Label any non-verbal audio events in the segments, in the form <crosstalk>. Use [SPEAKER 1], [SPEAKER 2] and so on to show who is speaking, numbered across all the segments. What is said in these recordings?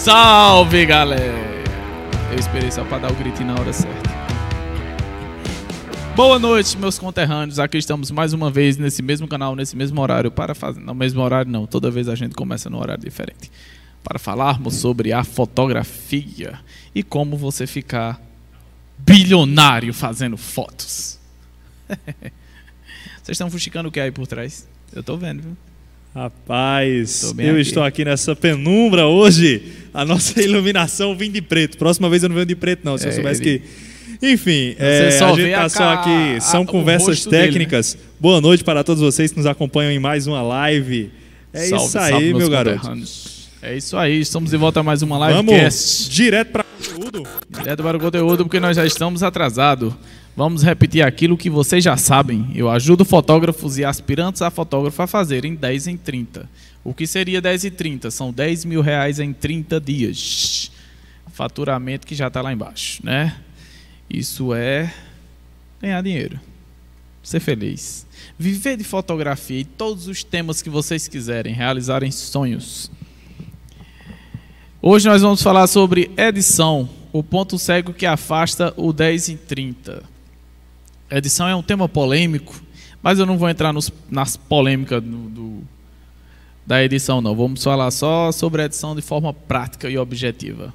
[SPEAKER 1] Salve, galera! Eu esperei só para dar o grito na hora certa. Boa noite, meus conterrâneos. Aqui estamos mais uma vez nesse mesmo canal, nesse mesmo horário, para fazer. No mesmo horário, não. Toda vez a gente começa num horário diferente. Para falarmos sobre a fotografia e como você ficar bilionário fazendo fotos. <laughs> Vocês estão fuxicando o que aí por trás? Eu tô vendo, viu?
[SPEAKER 2] Rapaz, eu aqui. estou aqui nessa penumbra hoje. A nossa <laughs> iluminação vem de preto. Próxima vez eu não venho de preto, não. Se é, eu soubesse ele... que. Enfim, é, a gente tá só aqui. São a, conversas técnicas. Dele, né? Boa noite para todos vocês que nos acompanham em mais uma live. É salve, isso aí, salve, meu garoto.
[SPEAKER 1] É isso aí, estamos de volta a mais uma live.
[SPEAKER 2] Vamos direto para o conteúdo.
[SPEAKER 1] Direto para o conteúdo, porque nós já estamos atrasados. Vamos repetir aquilo que vocês já sabem. Eu ajudo fotógrafos e aspirantes a fotógrafo a fazerem 10 em 30. O que seria 10 em 30? São 10 mil reais em 30 dias. Faturamento que já está lá embaixo, né? Isso é ganhar dinheiro. Ser feliz. Viver de fotografia e todos os temas que vocês quiserem, realizarem sonhos. Hoje nós vamos falar sobre edição, o ponto cego que afasta o 10 em 30. Edição é um tema polêmico, mas eu não vou entrar nos, nas polêmicas do, do, da edição, não. Vamos falar só sobre a edição de forma prática e objetiva.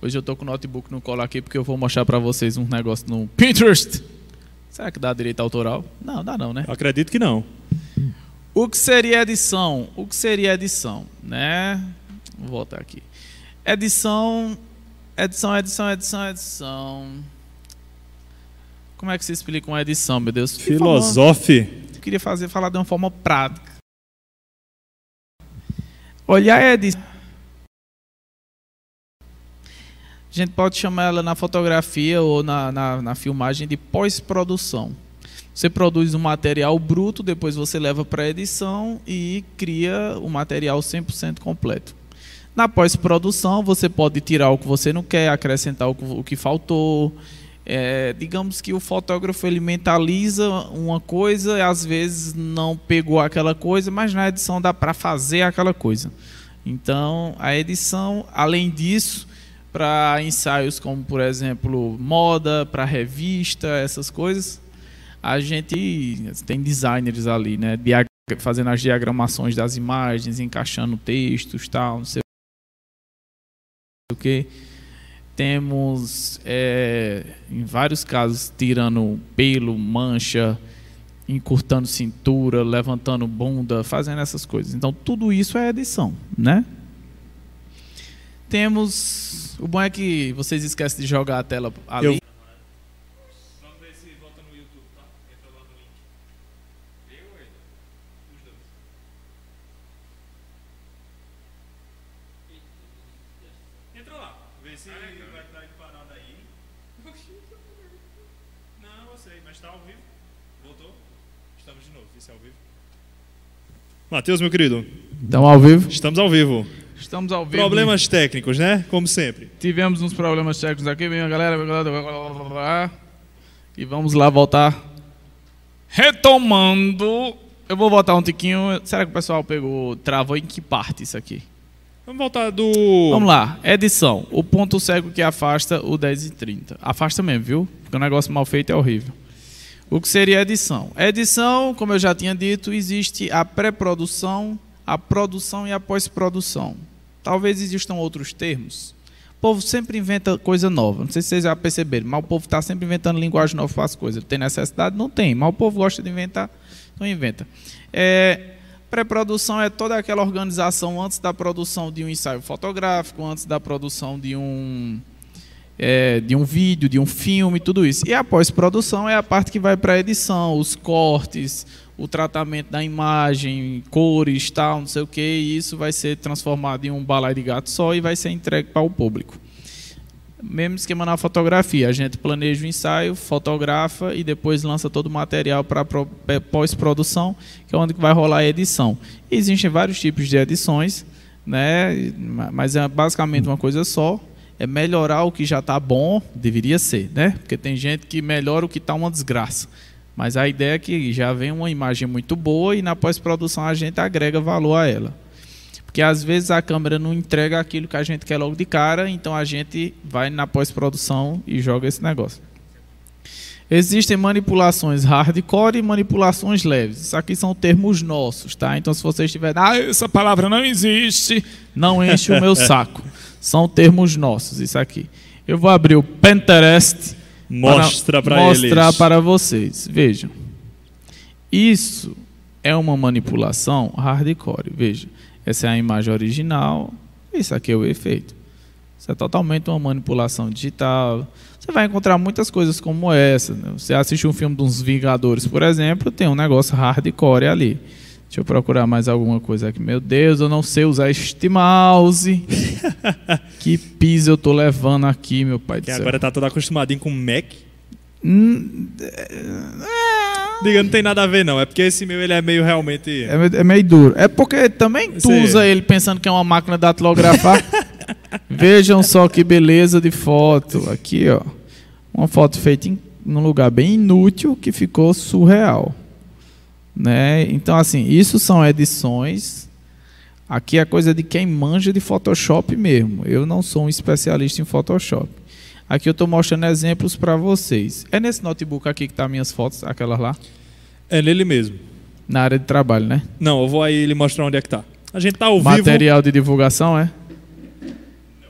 [SPEAKER 1] Hoje eu estou com o notebook no colo aqui porque eu vou mostrar para vocês um negócio no Pinterest. Será que dá direito autoral? Não, dá não, né?
[SPEAKER 2] Eu acredito que não.
[SPEAKER 1] O que seria edição? O que seria edição, né? Vou voltar aqui. Edição, edição, edição, edição, edição. Como é que se explica uma edição, meu Deus?
[SPEAKER 2] Filosofe.
[SPEAKER 1] Eu queria fazer, falar de uma forma prática. Olhar a edição. A gente pode chamar ela na fotografia ou na, na, na filmagem de pós-produção. Você produz um material bruto, depois você leva para edição e cria o material 100% completo. Na pós-produção, você pode tirar o que você não quer, acrescentar o que faltou, é, digamos que o fotógrafo ele mentaliza uma coisa e às vezes não pegou aquela coisa, mas na edição dá para fazer aquela coisa. Então, a edição, além disso, para ensaios como, por exemplo, moda, para revista, essas coisas, a gente tem designers ali, né, fazendo as diagramações das imagens, encaixando textos, tal, não sei o que temos, é, em vários casos, tirando pelo, mancha, encurtando cintura, levantando bunda, fazendo essas coisas. Então, tudo isso é edição, né? Temos. O bom é que vocês esquecem de jogar a tela ali. Eu
[SPEAKER 2] Matheus, meu querido.
[SPEAKER 1] Estamos ao vivo?
[SPEAKER 2] Estamos ao vivo.
[SPEAKER 1] Estamos ao vivo.
[SPEAKER 2] Problemas técnicos, né? Como sempre.
[SPEAKER 1] Tivemos uns problemas técnicos aqui, minha galera. E vamos lá voltar. Retomando. Eu vou voltar um tiquinho. Será que o pessoal pegou, travou em que parte isso aqui?
[SPEAKER 2] Vamos voltar do.
[SPEAKER 1] Vamos lá. Edição. O ponto cego que afasta o 10 e 30. Afasta mesmo, viu? Porque o negócio mal feito é horrível. O que seria edição? edição, como eu já tinha dito, existe a pré-produção, a produção e a pós-produção. Talvez existam outros termos. O povo sempre inventa coisa nova. Não sei se vocês já perceberam, mas o povo está sempre inventando linguagem nova para as coisas. Tem necessidade? Não tem. Mas o povo gosta de inventar, então inventa. É, Pré-produção é toda aquela organização antes da produção de um ensaio fotográfico, antes da produção de um é, de um vídeo, de um filme, tudo isso. E a pós-produção é a parte que vai para a edição, os cortes, o tratamento da imagem, cores, tal, não sei o que, e isso vai ser transformado em um balai de gato só e vai ser entregue para o público. Mesmo esquema na fotografia, a gente planeja o ensaio, fotografa e depois lança todo o material para pós-produção, que é onde vai rolar a edição. Existem vários tipos de edições, né? mas é basicamente uma coisa só, é melhorar o que já está bom, deveria ser, né? Porque tem gente que melhora o que está uma desgraça. Mas a ideia é que já vem uma imagem muito boa e na pós-produção a gente agrega valor a ela. Porque às vezes a câmera não entrega aquilo que a gente quer logo de cara, então a gente vai na pós-produção e joga esse negócio. Existem manipulações hardcore e manipulações leves. Isso aqui são termos nossos, tá? Então se vocês tiverem, ah, essa palavra não existe, não enche o meu <laughs> saco. São termos nossos, isso aqui. Eu vou abrir o Pinterest
[SPEAKER 2] Mostra para
[SPEAKER 1] mostrar eles. para vocês. Vejam. Isso é uma manipulação hardcore. Veja, essa é a imagem original, isso aqui é o efeito. Isso é totalmente uma manipulação digital. Você vai encontrar muitas coisas como essa. Né? Você assiste um filme dos Vingadores, por exemplo, tem um negócio hardcore ali. Deixa eu procurar mais alguma coisa aqui. Meu Deus, eu não sei usar este mouse. <laughs> que piso eu tô levando aqui, meu pai
[SPEAKER 2] que do céu. agora tá todo acostumadinho com Mac. Hum, é... Diga, não tem nada a ver não. É porque esse meu ele é meio realmente.
[SPEAKER 1] É, é meio duro. É porque também tu usa ele pensando que é uma máquina de datilografar. <laughs> Vejam só que beleza de foto. Aqui, ó. Uma foto feita em num lugar bem inútil que ficou surreal. Né? Então, assim, isso são edições. Aqui é coisa de quem manja de Photoshop mesmo. Eu não sou um especialista em Photoshop. Aqui eu estou mostrando exemplos para vocês. É nesse notebook aqui que tá minhas fotos, aquelas lá?
[SPEAKER 2] É nele mesmo.
[SPEAKER 1] Na área de trabalho, né?
[SPEAKER 2] Não, eu vou aí ele mostrar onde é que tá. A gente tá ao
[SPEAKER 1] Material vivo. Material de divulgação, é? Não.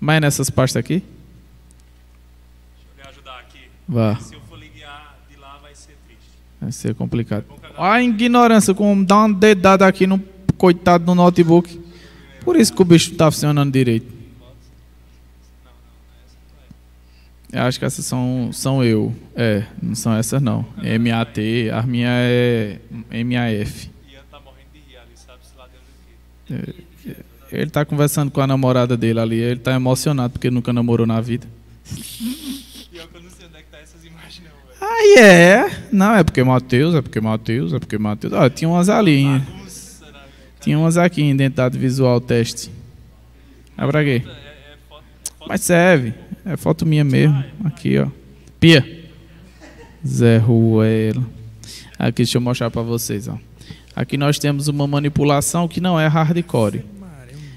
[SPEAKER 1] Mas é nessas pastas aqui?
[SPEAKER 2] Deixa eu lhe ajudar aqui.
[SPEAKER 1] Vá. Se eu for ligar de lá vai ser triste. Vai ser complicado. A ignorância, como dá uma dedada aqui no coitado do notebook. Por isso que o bicho está funcionando direito. Eu acho que essas são, são eu. É, não são essas não. MAT, a minha é MAF. Ele está conversando com a namorada dele ali, ele está emocionado porque nunca namorou na vida. Aí é. Não, é porque Mateus, é porque Mateus, é porque Mateus. Ah, tinha umas ali. Tinha umas aqui em identidade visual teste. É pra quê? Mas serve. É foto minha mesmo. Aqui, ó. Pia. Zé Ruelo. Aqui, deixa eu mostrar para vocês, ó. Aqui nós temos uma manipulação que não é hardcore.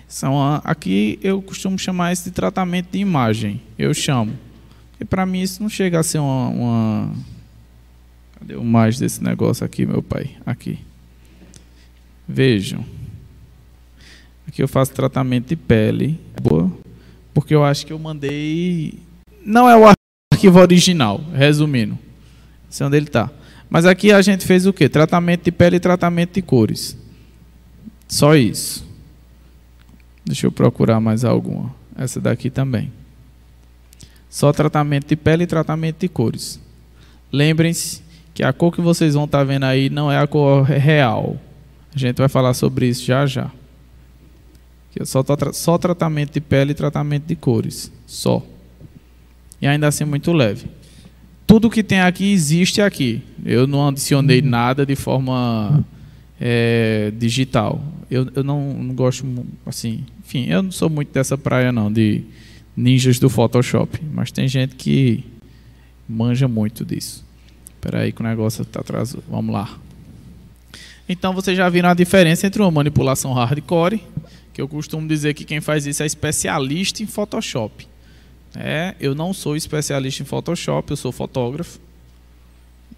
[SPEAKER 1] São, aqui eu costumo chamar isso de tratamento de imagem. Eu chamo. E para mim isso não chega a ser uma, uma... Cadê o mais desse negócio aqui, meu pai? Aqui. Vejam. Aqui eu faço tratamento de pele. Boa. Porque eu acho que eu mandei. Não é o arquivo original, resumindo. É onde ele está. Mas aqui a gente fez o quê? Tratamento de pele e tratamento de cores. Só isso. Deixa eu procurar mais alguma. Essa daqui também. Só tratamento de pele e tratamento de cores. Lembrem-se que a cor que vocês vão estar tá vendo aí não é a cor real. A gente vai falar sobre isso já já. Que é só, só tratamento de pele e tratamento de cores. Só. E ainda assim muito leve. Tudo que tem aqui existe aqui. Eu não adicionei uhum. nada de forma é, digital. Eu, eu não, não gosto, assim, enfim, eu não sou muito dessa praia não, de ninjas do Photoshop. Mas tem gente que manja muito disso. Espera aí que o negócio está atrasado. Vamos lá. Então vocês já viram a diferença entre uma manipulação hardcore, que eu costumo dizer que quem faz isso é especialista em Photoshop. É, eu não sou especialista em Photoshop, eu sou fotógrafo.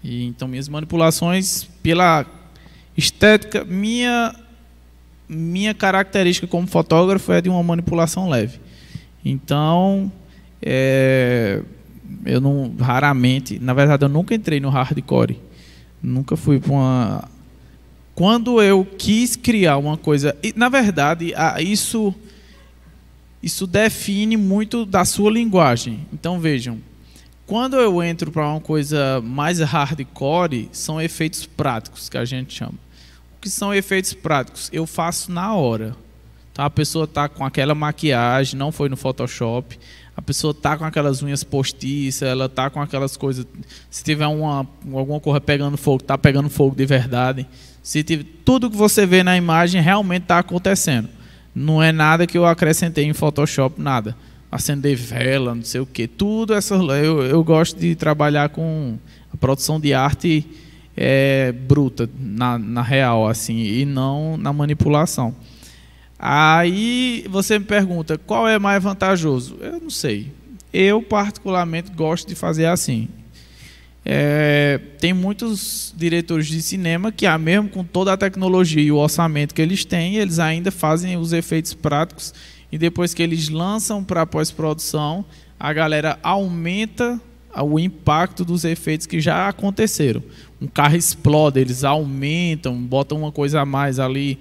[SPEAKER 1] E então minhas manipulações pela estética, minha minha característica como fotógrafo é de uma manipulação leve. Então, é, eu não raramente, na verdade, eu nunca entrei no hardcore. Nunca fui para uma. Quando eu quis criar uma coisa, e, na verdade, isso isso define muito da sua linguagem. Então vejam, quando eu entro para uma coisa mais hardcore, são efeitos práticos que a gente chama. O que são efeitos práticos? Eu faço na hora. Então a pessoa está com aquela maquiagem, não foi no Photoshop. A pessoa está com aquelas unhas postiças, ela está com aquelas coisas. Se tiver uma, alguma coisa pegando fogo, está pegando fogo de verdade. Se tiver, tudo que você vê na imagem realmente está acontecendo. Não é nada que eu acrescentei em Photoshop, nada. Acender vela, não sei o que. Tudo essa. Eu, eu gosto de trabalhar com a produção de arte é, bruta, na, na real, assim, e não na manipulação. Aí você me pergunta qual é mais vantajoso? Eu não sei. Eu, particularmente, gosto de fazer assim. É, tem muitos diretores de cinema que, ah, mesmo com toda a tecnologia e o orçamento que eles têm, eles ainda fazem os efeitos práticos e depois que eles lançam para pós-produção, a galera aumenta o impacto dos efeitos que já aconteceram. Um carro explode, eles aumentam, botam uma coisa a mais ali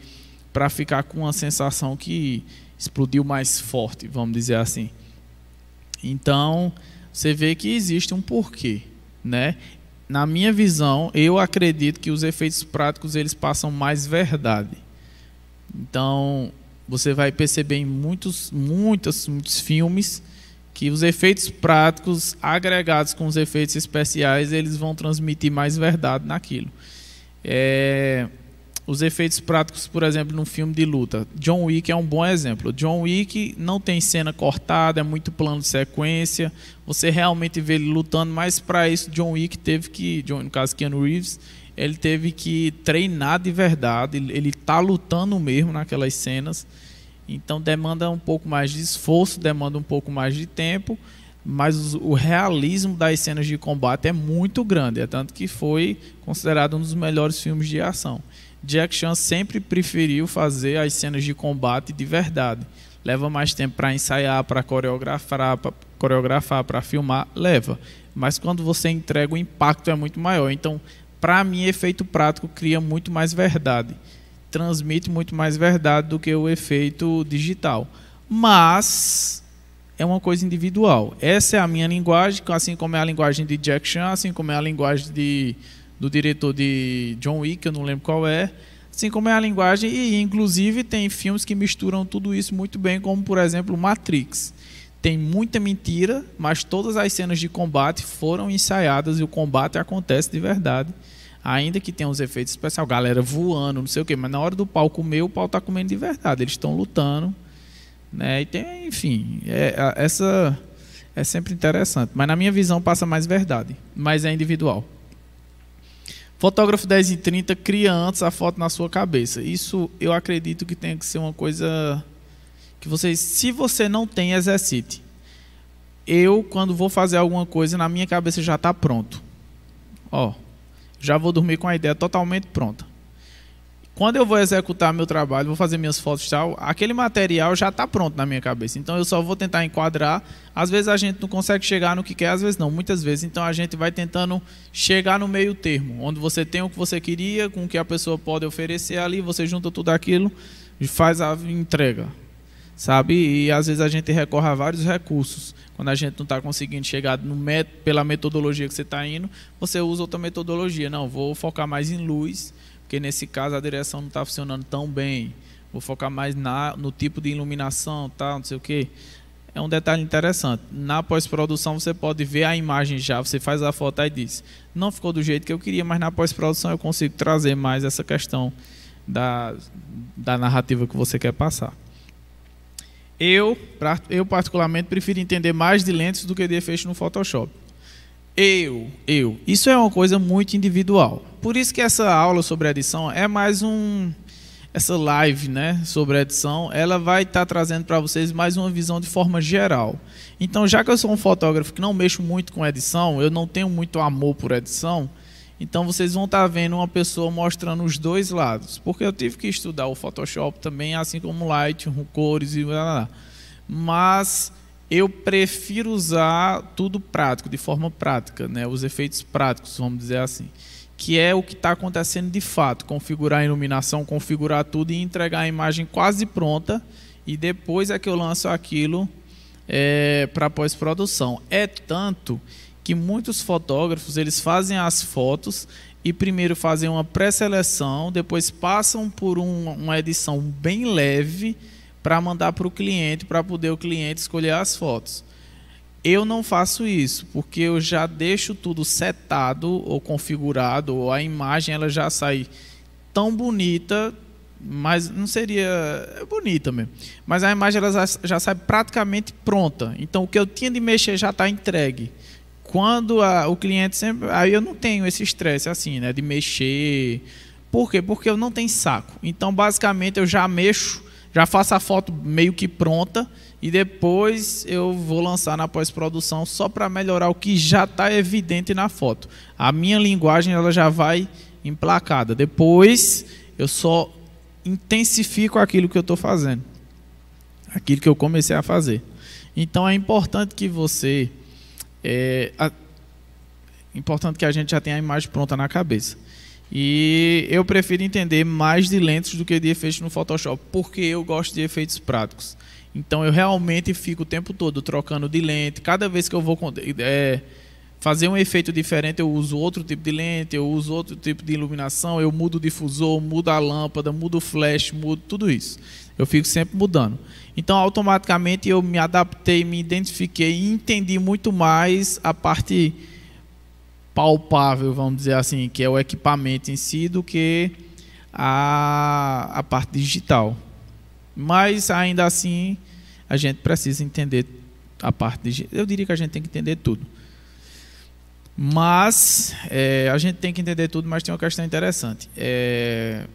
[SPEAKER 1] para ficar com uma sensação que explodiu mais forte, vamos dizer assim. Então, você vê que existe um porquê, né? Na minha visão, eu acredito que os efeitos práticos eles passam mais verdade. Então, você vai perceber em muitos, muitos, muitos filmes que os efeitos práticos agregados com os efeitos especiais eles vão transmitir mais verdade naquilo. É, os efeitos práticos, por exemplo, num filme de luta. John Wick é um bom exemplo. John Wick não tem cena cortada, é muito plano de sequência. Você realmente vê ele lutando, mas para isso John Wick teve que, no caso Keanu Reeves, ele teve que treinar de verdade. Ele está lutando mesmo naquelas cenas. Então demanda um pouco mais de esforço, demanda um pouco mais de tempo, mas o realismo das cenas de combate é muito grande, é tanto que foi considerado um dos melhores filmes de ação. Jack Chan sempre preferiu fazer as cenas de combate de verdade. Leva mais tempo para ensaiar, para coreografar, para coreografar, para filmar, leva. Mas quando você entrega, o impacto é muito maior. Então, para mim, efeito prático cria muito mais verdade. Transmite muito mais verdade do que o efeito digital. Mas é uma coisa individual. Essa é a minha linguagem, assim como é a linguagem de Jack Chan, assim como é a linguagem de do diretor de John Wick, eu não lembro qual é, assim como é a linguagem, e inclusive tem filmes que misturam tudo isso muito bem, como por exemplo Matrix. Tem muita mentira, mas todas as cenas de combate foram ensaiadas e o combate acontece de verdade. Ainda que tenha uns efeitos especiais, galera voando, não sei o quê, mas na hora do pau comer, o pau está comendo de verdade. Eles estão lutando. Né? E tem, enfim, é, essa é sempre interessante. Mas na minha visão passa mais verdade, mas é individual. Fotógrafo 10 e 30 cria antes a foto na sua cabeça. Isso eu acredito que tem que ser uma coisa que vocês, se você não tem, exercite. Eu, quando vou fazer alguma coisa, na minha cabeça já está pronto. Ó, já vou dormir com a ideia totalmente pronta. Quando eu vou executar meu trabalho, vou fazer minhas fotos e tal, aquele material já está pronto na minha cabeça. Então eu só vou tentar enquadrar. Às vezes a gente não consegue chegar no que quer, às vezes não, muitas vezes. Então a gente vai tentando chegar no meio termo, onde você tem o que você queria, com o que a pessoa pode oferecer ali, você junta tudo aquilo e faz a entrega. Sabe? E às vezes a gente recorre a vários recursos. Quando a gente não está conseguindo chegar no met pela metodologia que você está indo, você usa outra metodologia. Não, vou focar mais em luz porque nesse caso a direção não está funcionando tão bem. Vou focar mais na, no tipo de iluminação, tal, não sei o que. É um detalhe interessante. Na pós-produção você pode ver a imagem já, você faz a foto e diz: não ficou do jeito que eu queria, mas na pós-produção eu consigo trazer mais essa questão da, da narrativa que você quer passar. Eu, eu particularmente prefiro entender mais de lentes do que de efeitos no Photoshop. Eu, eu. Isso é uma coisa muito individual. Por isso que essa aula sobre edição é mais um essa live, né, sobre edição, ela vai estar tá trazendo para vocês mais uma visão de forma geral. Então, já que eu sou um fotógrafo que não mexo muito com edição, eu não tenho muito amor por edição, então vocês vão estar tá vendo uma pessoa mostrando os dois lados, porque eu tive que estudar o Photoshop também, assim como Lightroom, cores e blá, mas eu prefiro usar tudo prático, de forma prática, né? os efeitos práticos, vamos dizer assim. Que é o que está acontecendo de fato, configurar a iluminação, configurar tudo e entregar a imagem quase pronta, e depois é que eu lanço aquilo é, para pós-produção. É tanto que muitos fotógrafos eles fazem as fotos e primeiro fazem uma pré-seleção, depois passam por um, uma edição bem leve para mandar para o cliente, para poder o cliente escolher as fotos. Eu não faço isso, porque eu já deixo tudo setado ou configurado, ou a imagem ela já sai tão bonita, mas não seria é bonita mesmo. Mas a imagem ela já, sai praticamente pronta. Então o que eu tinha de mexer já está entregue. Quando a, o cliente sempre, aí eu não tenho esse estresse assim, né, de mexer. Por quê? Porque eu não tenho saco. Então basicamente eu já mexo já faço a foto meio que pronta e depois eu vou lançar na pós-produção só para melhorar o que já está evidente na foto. A minha linguagem ela já vai emplacada. Depois eu só intensifico aquilo que eu estou fazendo, aquilo que eu comecei a fazer. Então é importante que você, é, a, importante que a gente já tenha a imagem pronta na cabeça. E eu prefiro entender mais de lentes do que de efeitos no Photoshop, porque eu gosto de efeitos práticos. Então eu realmente fico o tempo todo trocando de lente. Cada vez que eu vou é, fazer um efeito diferente, eu uso outro tipo de lente, eu uso outro tipo de iluminação, eu mudo o difusor, mudo a lâmpada, mudo o flash, mudo tudo isso. Eu fico sempre mudando. Então automaticamente eu me adaptei, me identifiquei e entendi muito mais a parte palpável, vamos dizer assim, que é o equipamento em si, do que a, a parte digital. Mas ainda assim, a gente precisa entender a parte digital. Eu diria que a gente tem que entender tudo. Mas é, a gente tem que entender tudo, mas tem uma questão interessante. É,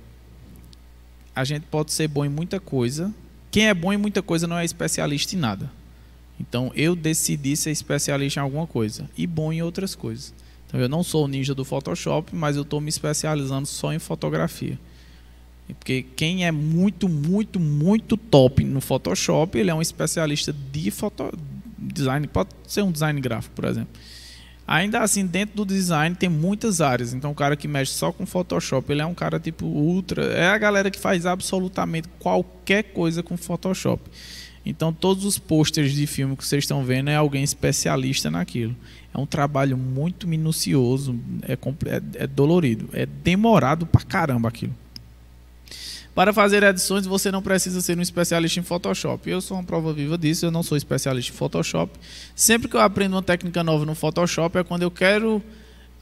[SPEAKER 1] a gente pode ser bom em muita coisa. Quem é bom em muita coisa não é especialista em nada. Então eu decidi ser especialista em alguma coisa e bom em outras coisas. Então, eu não sou o ninja do Photoshop, mas eu estou me especializando só em fotografia. Porque quem é muito, muito, muito top no Photoshop, ele é um especialista de foto, design, pode ser um design gráfico, por exemplo. Ainda assim, dentro do design tem muitas áreas. Então, o cara que mexe só com Photoshop, ele é um cara tipo ultra. É a galera que faz absolutamente qualquer coisa com Photoshop. Então, todos os posters de filme que vocês estão vendo é alguém especialista naquilo. É um trabalho muito minucioso, é, é, é dolorido, é demorado pra caramba aquilo. Para fazer edições, você não precisa ser um especialista em Photoshop. Eu sou uma prova viva disso, eu não sou especialista em Photoshop. Sempre que eu aprendo uma técnica nova no Photoshop é quando eu quero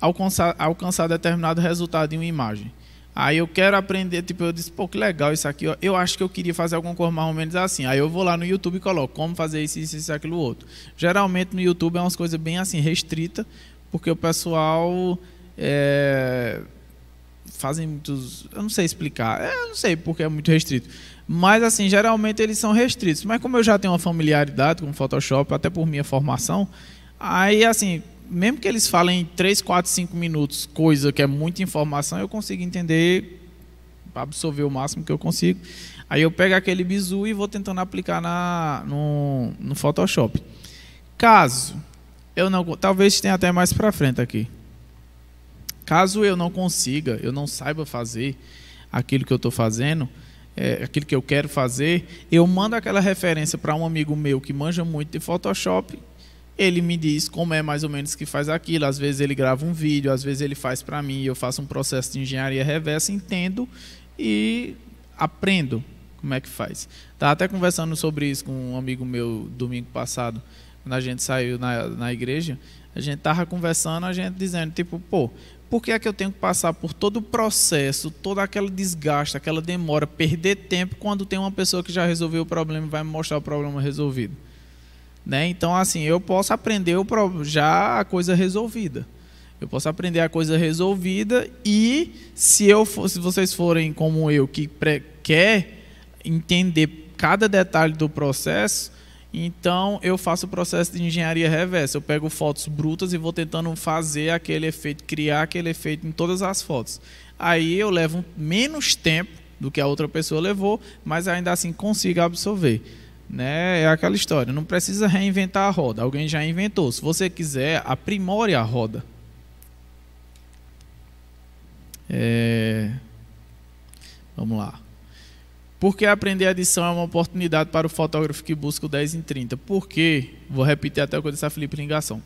[SPEAKER 1] alcançar, alcançar determinado resultado em uma imagem. Aí eu quero aprender, tipo, eu disse, pô, que legal isso aqui. Eu acho que eu queria fazer alguma coisa mais ou menos assim. Aí eu vou lá no YouTube e coloco como fazer isso, isso, isso, aquilo, outro. Geralmente no YouTube é umas coisas bem assim, restrita, porque o pessoal é, fazem muitos. Eu não sei explicar. É, eu não sei porque é muito restrito. Mas assim, geralmente eles são restritos. Mas como eu já tenho uma familiaridade com Photoshop, até por minha formação, aí assim, mesmo que eles falem 3, 4, 5 minutos, coisa que é muita informação, eu consigo entender, absorver o máximo que eu consigo. Aí eu pego aquele bizu e vou tentando aplicar na, no, no Photoshop. Caso eu não. Talvez tenha até mais para frente aqui. Caso eu não consiga, eu não saiba fazer aquilo que eu estou fazendo, é, aquilo que eu quero fazer, eu mando aquela referência para um amigo meu que manja muito de Photoshop ele me diz como é mais ou menos que faz aquilo. Às vezes ele grava um vídeo, às vezes ele faz para mim, eu faço um processo de engenharia reversa, entendo e aprendo como é que faz. Estava até conversando sobre isso com um amigo meu domingo passado, quando a gente saiu na, na igreja. A gente estava conversando, a gente dizendo, tipo, pô, por que é que eu tenho que passar por todo o processo, todo aquele desgaste, aquela demora, perder tempo quando tem uma pessoa que já resolveu o problema e vai me mostrar o problema resolvido? Né? Então, assim, eu posso aprender já a coisa resolvida. Eu posso aprender a coisa resolvida e se eu for, se vocês forem como eu que quer entender cada detalhe do processo, então eu faço o processo de engenharia reversa. Eu pego fotos brutas e vou tentando fazer aquele efeito, criar aquele efeito em todas as fotos. Aí eu levo menos tempo do que a outra pessoa levou, mas ainda assim consigo absorver. Né? É aquela história, não precisa reinventar a roda, alguém já inventou. Se você quiser, aprimore a roda. É... Vamos lá. Porque aprender edição é uma oportunidade para o fotógrafo que busca o 10 em 30? Porque, vou repetir até o que eu disse a Felipe Ligação.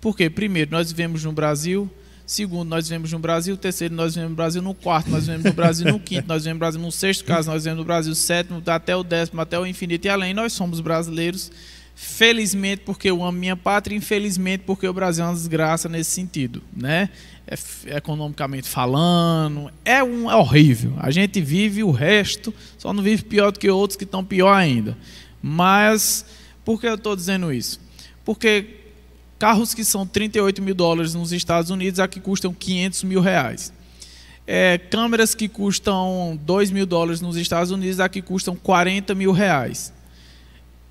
[SPEAKER 1] Porque, primeiro, nós vivemos no Brasil, Segundo, nós vivemos no Brasil. Terceiro, nós vivemos no Brasil. No quarto, nós vivemos no Brasil. No quinto, nós vivemos no Brasil. No sexto caso, nós vivemos no Brasil. Sétimo, até o décimo, até o infinito e além. Nós somos brasileiros. Felizmente, porque eu amo minha pátria. Infelizmente, porque o Brasil é uma desgraça nesse sentido. Né? É, economicamente falando. É, um, é horrível. A gente vive o resto. Só não vive pior do que outros que estão pior ainda. Mas, por que eu estou dizendo isso? Porque Carros que são 38 mil dólares nos Estados Unidos, aqui custam 500 mil reais. é, câmeras que custam 2 mil dólares nos Estados Unidos, aqui custam 40 mil reais.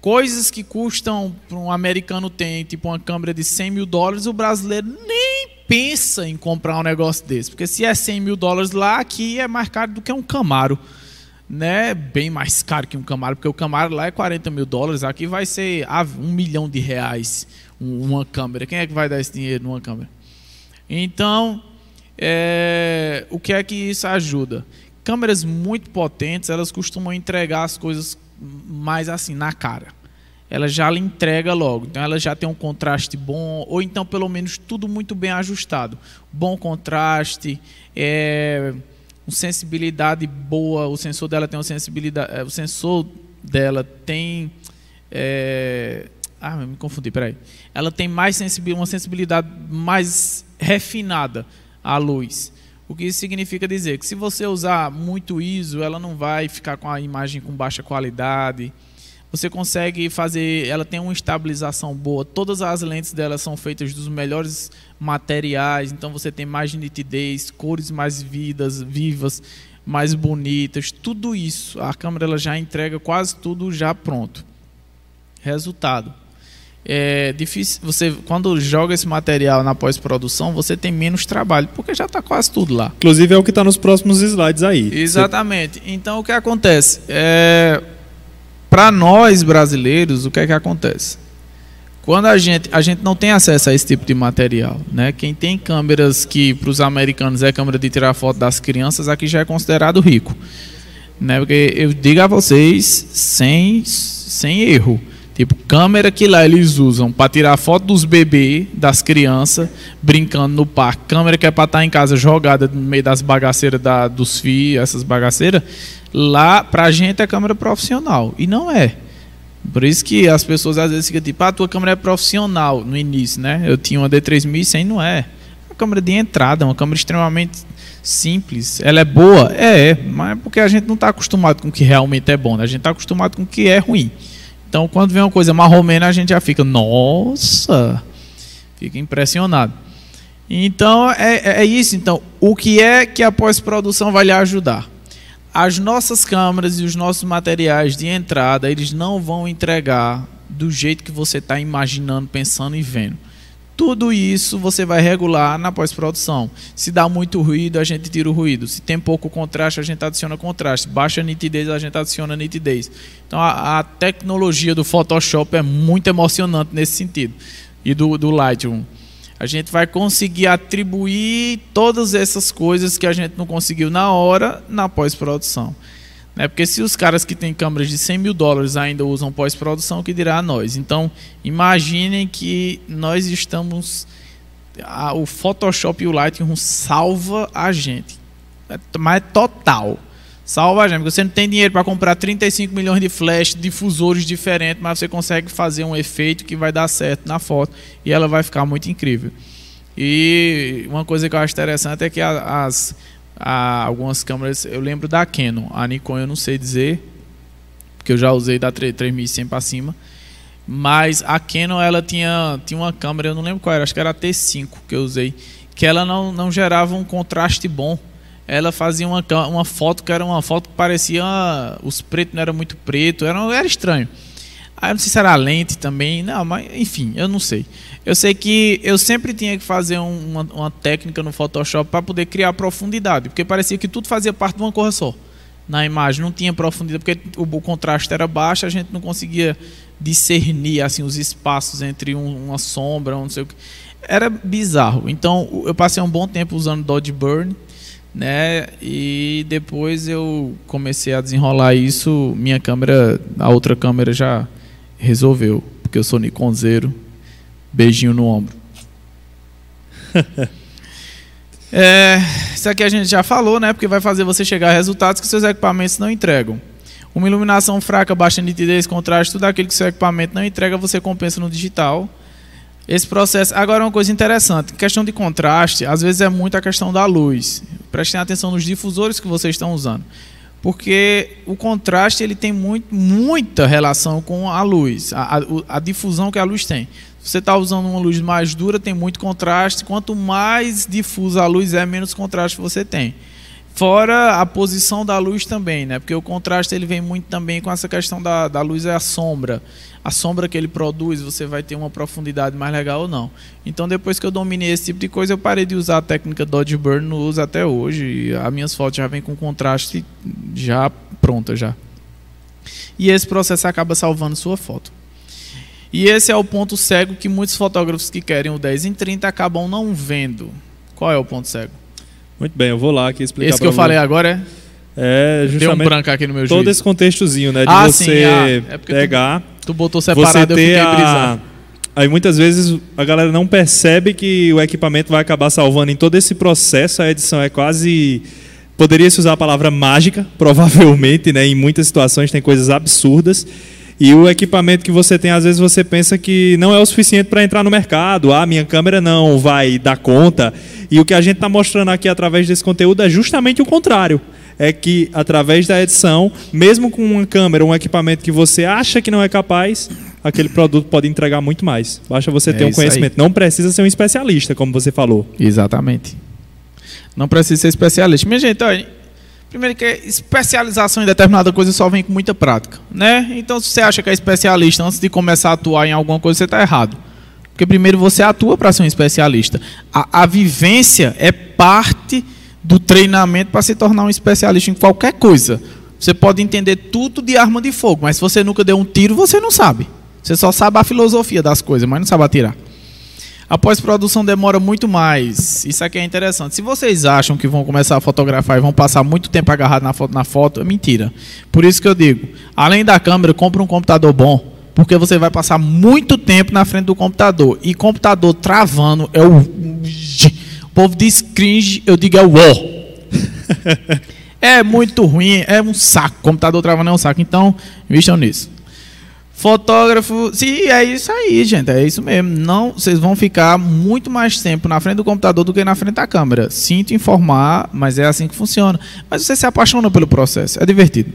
[SPEAKER 1] Coisas que custam, um americano tem, tipo uma câmera de 100 mil dólares, o brasileiro nem pensa em comprar um negócio desse. Porque se é 100 mil dólares lá, aqui é mais caro do que um Camaro. Né? Bem mais caro que um Camaro, porque o Camaro lá é 40 mil dólares, aqui vai ser ah, um milhão de reais uma câmera. Quem é que vai dar esse dinheiro numa câmera? Então, é, o que é que isso ajuda? Câmeras muito potentes, elas costumam entregar as coisas mais assim, na cara. Ela já lhe entrega logo. Então ela já tem um contraste bom, ou então pelo menos tudo muito bem ajustado. Bom contraste, é, sensibilidade boa. O sensor dela tem uma sensibilidade. É, o sensor dela tem. É, ah, me confundi, peraí. Ela tem mais uma sensibilidade mais refinada à luz. O que isso significa dizer que se você usar muito ISO, ela não vai ficar com a imagem com baixa qualidade. Você consegue fazer, ela tem uma estabilização boa. Todas as lentes dela são feitas dos melhores materiais, então você tem mais nitidez, cores mais vidas, vivas, mais bonitas, tudo isso. A câmera ela já entrega quase tudo já pronto. Resultado: é difícil. Você, quando joga esse material na pós-produção, você tem menos trabalho, porque já está quase tudo lá.
[SPEAKER 2] Inclusive é o que está nos próximos slides aí.
[SPEAKER 1] Exatamente. Então o que acontece? É, Para nós brasileiros, o que é que acontece? Quando a gente, a gente não tem acesso a esse tipo de material, né? Quem tem câmeras que para os americanos é câmera de tirar foto das crianças, aqui já é considerado rico, né? Porque eu digo a vocês sem sem erro, Tipo, câmera que lá eles usam para tirar foto dos bebês, das crianças, brincando no parque. Câmera que é para estar tá em casa jogada no meio das bagaceiras da, dos fios, essas bagaceiras. Lá, pra gente é câmera profissional. E não é. Por isso que as pessoas às vezes ficam tipo, ah, tua câmera é profissional no início, né? Eu tinha uma D3100, não é. Uma câmera de entrada, uma câmera extremamente simples. Ela é boa? É, mas é porque a gente não está acostumado com o que realmente é bom, né? A gente está acostumado com o que é ruim. Então, quando vem uma coisa marromena, a gente já fica, nossa, fica impressionado. Então, é, é isso. Então, o que é que a pós-produção vai lhe ajudar? As nossas câmeras e os nossos materiais de entrada, eles não vão entregar do jeito que você está imaginando, pensando e vendo. Tudo isso você vai regular na pós-produção. Se dá muito ruído, a gente tira o ruído. Se tem pouco contraste, a gente adiciona contraste. Baixa nitidez, a gente adiciona nitidez. Então a, a tecnologia do Photoshop é muito emocionante nesse sentido. E do, do Lightroom. A gente vai conseguir atribuir todas essas coisas que a gente não conseguiu na hora na pós-produção. Né? Porque se os caras que têm câmeras de 100 mil dólares ainda usam pós-produção, que dirá a nós? Então, imaginem que nós estamos. A, o Photoshop e o Lightroom salva a gente. É, mas é total. Salva a gente. Porque você não tem dinheiro para comprar 35 milhões de flash, difusores diferentes, mas você consegue fazer um efeito que vai dar certo na foto e ela vai ficar muito incrível. E uma coisa que eu acho interessante é que as a algumas câmeras, eu lembro da Canon, a Nikon eu não sei dizer, porque eu já usei da 3100 para cima, mas a Canon ela tinha, tinha uma câmera, eu não lembro qual era, acho que era a T5 que eu usei, que ela não, não gerava um contraste bom. Ela fazia uma, uma foto que era uma foto que parecia. Os pretos não eram muito preto, era, era estranho. Eu não sei se era lente também, não, mas enfim, eu não sei. Eu sei que eu sempre tinha que fazer uma, uma técnica no Photoshop para poder criar profundidade, porque parecia que tudo fazia parte de uma cor só. Na imagem não tinha profundidade, porque o, o contraste era baixo, a gente não conseguia discernir assim os espaços entre um, uma sombra, um não sei o que. Era bizarro. Então eu passei um bom tempo usando Dodge Burn, né? E depois eu comecei a desenrolar isso. Minha câmera, a outra câmera já resolveu, porque eu sou Nikonzeiro. Beijinho no ombro. <laughs> é, isso aqui a gente já falou, né? Porque vai fazer você chegar a resultados que seus equipamentos não entregam. Uma iluminação fraca, baixa nitidez, contraste, tudo aquilo que seu equipamento não entrega, você compensa no digital. Esse processo. Agora, uma coisa interessante: questão de contraste, às vezes é muito a questão da luz. Prestem atenção nos difusores que vocês estão usando porque o contraste ele tem muito, muita relação com a luz, a, a, a difusão que a luz tem. Se você está usando uma luz mais dura, tem muito contraste. Quanto mais difusa a luz é, menos contraste você tem. Fora a posição da luz também, né? Porque o contraste ele vem muito também com essa questão da, da luz e a sombra. A sombra que ele produz, você vai ter uma profundidade mais legal ou não. Então, depois que eu dominei esse tipo de coisa, eu parei de usar a técnica Dodge Burn, não uso até hoje. As minhas fotos já vêm com contraste já pronta já. E esse processo acaba salvando sua foto. E esse é o ponto cego que muitos fotógrafos que querem o 10 em 30 acabam não vendo. Qual é o ponto cego?
[SPEAKER 2] Muito bem, eu vou lá aqui explicar.
[SPEAKER 1] Esse que eu falei agora
[SPEAKER 2] é? É justamente
[SPEAKER 1] Deu um branco aqui no meu
[SPEAKER 2] todo esse contextozinho, né? De ah, você sim, ah, é pegar.
[SPEAKER 1] Tu, tu, botou separado,
[SPEAKER 2] você ter a... Aí muitas vezes a galera não percebe que o equipamento vai acabar salvando em todo esse processo. A edição é quase. Poderia se usar a palavra mágica, <laughs> provavelmente, né? Em muitas situações tem coisas absurdas. E o equipamento que você tem, às vezes você pensa que não é o suficiente para entrar no mercado. Ah, minha câmera não vai dar conta. E o que a gente está mostrando aqui através desse conteúdo é justamente o contrário. É que através da edição, mesmo com uma câmera, um equipamento que você acha que não é capaz, aquele produto pode entregar muito mais. Basta você ter é um conhecimento. Aí. Não precisa ser um especialista, como você falou.
[SPEAKER 1] Exatamente. Não precisa ser especialista. Minha gente, olha, Primeiro que especialização em determinada coisa só vem com muita prática, né? Então, se você acha que é especialista antes de começar a atuar em alguma coisa, você está errado. Porque primeiro você atua para ser um especialista. A, a vivência é parte do treinamento para se tornar um especialista em qualquer coisa. Você pode entender tudo de arma de fogo, mas se você nunca deu um tiro, você não sabe. Você só sabe a filosofia das coisas, mas não sabe atirar. A pós-produção demora muito mais. Isso aqui é interessante. Se vocês acham que vão começar a fotografar e vão passar muito tempo agarrado na foto, na foto, é mentira. Por isso que eu digo, além da câmera, compre um computador bom, porque você vai passar muito tempo na frente do computador. E computador travando é o o povo diz cringe, eu digo é o <laughs> é muito ruim, é um saco. Computador travando é um saco. Então, investam nisso. Fotógrafo, sim, é isso aí, gente, é isso mesmo. Não, vocês vão ficar muito mais tempo na frente do computador do que na frente da câmera. Sinto informar, mas é assim que funciona. Mas você se apaixona pelo processo, é divertido.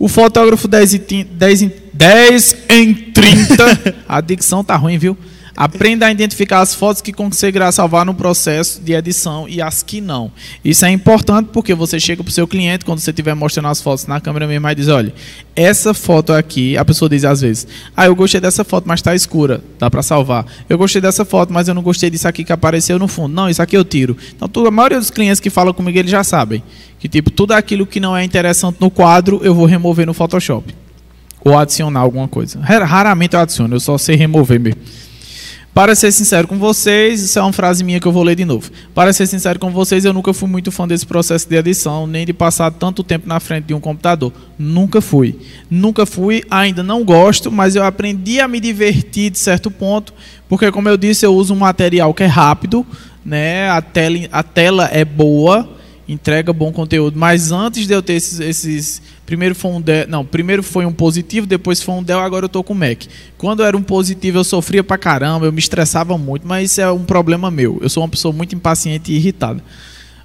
[SPEAKER 1] O fotógrafo 10 em, 10 em, 10 em 30, a dicção tá ruim, viu? Aprenda a identificar as fotos que conseguirá salvar no processo de edição e as que não. Isso é importante porque você chega para o seu cliente, quando você estiver mostrando as fotos na câmera mesmo, e diz: olha, essa foto aqui, a pessoa diz às vezes: ah, eu gostei dessa foto, mas está escura, dá para salvar. Eu gostei dessa foto, mas eu não gostei disso aqui que apareceu no fundo. Não, isso aqui eu tiro. Então, a maioria dos clientes que falam comigo, eles já sabem que tipo tudo aquilo que não é interessante no quadro, eu vou remover no Photoshop ou adicionar alguma coisa. Raramente eu adiciono, eu só sei remover mesmo. Para ser sincero com vocês, isso é uma frase minha que eu vou ler de novo. Para ser sincero com vocês, eu nunca fui muito fã desse processo de edição, nem de passar tanto tempo na frente de um computador. Nunca fui. Nunca fui, ainda não gosto, mas eu aprendi a me divertir de certo ponto, porque como eu disse, eu uso um material que é rápido, né? A tela, a tela é boa, entrega bom conteúdo. Mas antes de eu ter esses, esses primeiro foi um não, primeiro foi um positivo, depois foi um Dell, agora eu tô com o Mac. Quando era um positivo eu sofria pra caramba, eu me estressava muito, mas isso é um problema meu. Eu sou uma pessoa muito impaciente e irritada.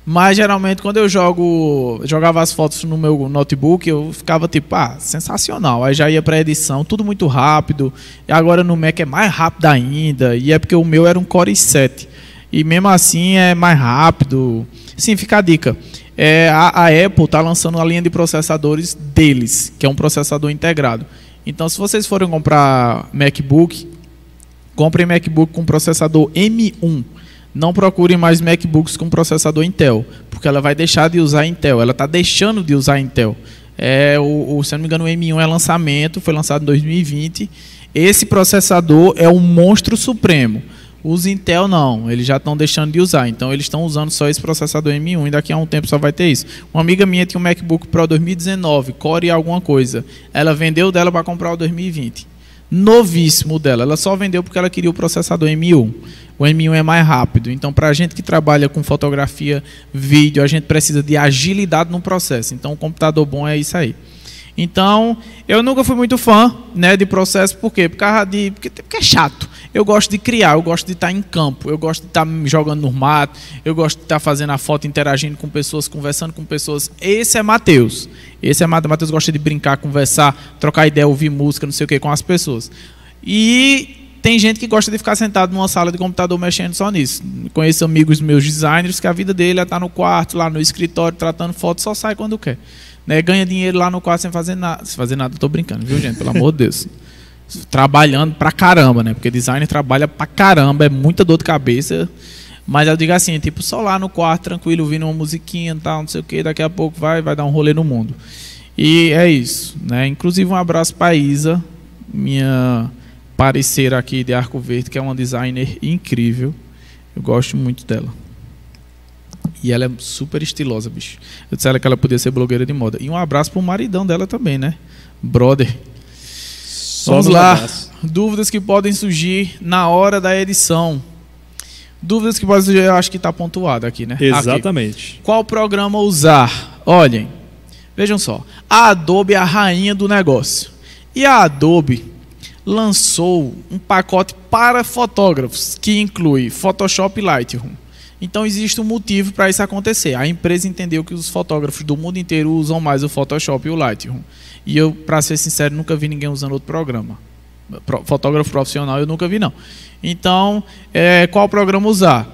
[SPEAKER 1] Mas geralmente quando eu jogo, jogava as fotos no meu notebook, eu ficava tipo, ah, sensacional. Aí já ia para edição, tudo muito rápido. E agora no Mac é mais rápido ainda, e é porque o meu era um Core i7. E mesmo assim é mais rápido. Sim, fica a dica. É, a, a Apple está lançando a linha de processadores deles, que é um processador integrado. Então, se vocês forem comprar MacBook, comprem MacBook com processador M1. Não procurem mais MacBooks com processador Intel, porque ela vai deixar de usar Intel. Ela está deixando de usar Intel. É, o, o, se não me engano, o M1 é lançamento, foi lançado em 2020. Esse processador é um monstro supremo. Os Intel não, eles já estão deixando de usar, então eles estão usando só esse processador M1 e daqui a um tempo só vai ter isso. Uma amiga minha tinha um MacBook Pro 2019, Core alguma coisa. Ela vendeu dela para comprar o 2020. Novíssimo dela, ela só vendeu porque ela queria o processador M1. O M1 é mais rápido, então para a gente que trabalha com fotografia, vídeo, a gente precisa de agilidade no processo. Então um computador bom é isso aí. Então, eu nunca fui muito fã né, de processo, por quê? Por causa de. Porque, porque é chato. Eu gosto de criar, eu gosto de estar em campo, eu gosto de estar jogando no mato, eu gosto de estar fazendo a foto, interagindo com pessoas, conversando com pessoas. Esse é Matheus. Esse é Matheus. Matheus gosta de brincar, conversar, trocar ideia, ouvir música, não sei o que, com as pessoas. E tem gente que gosta de ficar sentado numa sala de computador mexendo só nisso. Conheço amigos meus designers que a vida dele é estar no quarto, lá no escritório, tratando foto, só sai quando quer. Né? Ganha dinheiro lá no quarto sem fazer nada. Sem fazer nada, tô brincando, viu, gente? Pelo amor de Deus. Trabalhando pra caramba, né? Porque designer trabalha pra caramba, é muita dor de cabeça. Mas eu digo assim, tipo, só lá no quarto, tranquilo, ouvindo uma musiquinha tal, não sei o que, daqui a pouco vai, vai dar um rolê no mundo. E é isso, né? Inclusive um abraço para Isa, minha parceira aqui de Arco Verde, que é uma designer incrível. Eu gosto muito dela. E ela é super estilosa, bicho. Eu disse ela que ela podia ser blogueira de moda. E um abraço pro maridão dela também, né? Brother. Só Vamos lá. Abraço. Dúvidas que podem surgir na hora da edição. Dúvidas que podem surgir, eu acho que está pontuado aqui, né?
[SPEAKER 2] Exatamente.
[SPEAKER 1] Aqui. Qual programa usar? Olhem, vejam só. A Adobe é a rainha do negócio. E a Adobe lançou um pacote para fotógrafos que inclui Photoshop e Lightroom. Então existe um motivo para isso acontecer. A empresa entendeu que os fotógrafos do mundo inteiro usam mais o Photoshop e o Lightroom. E eu, para ser sincero, nunca vi ninguém usando outro programa. Fotógrafo profissional eu nunca vi não. Então, é, qual programa usar?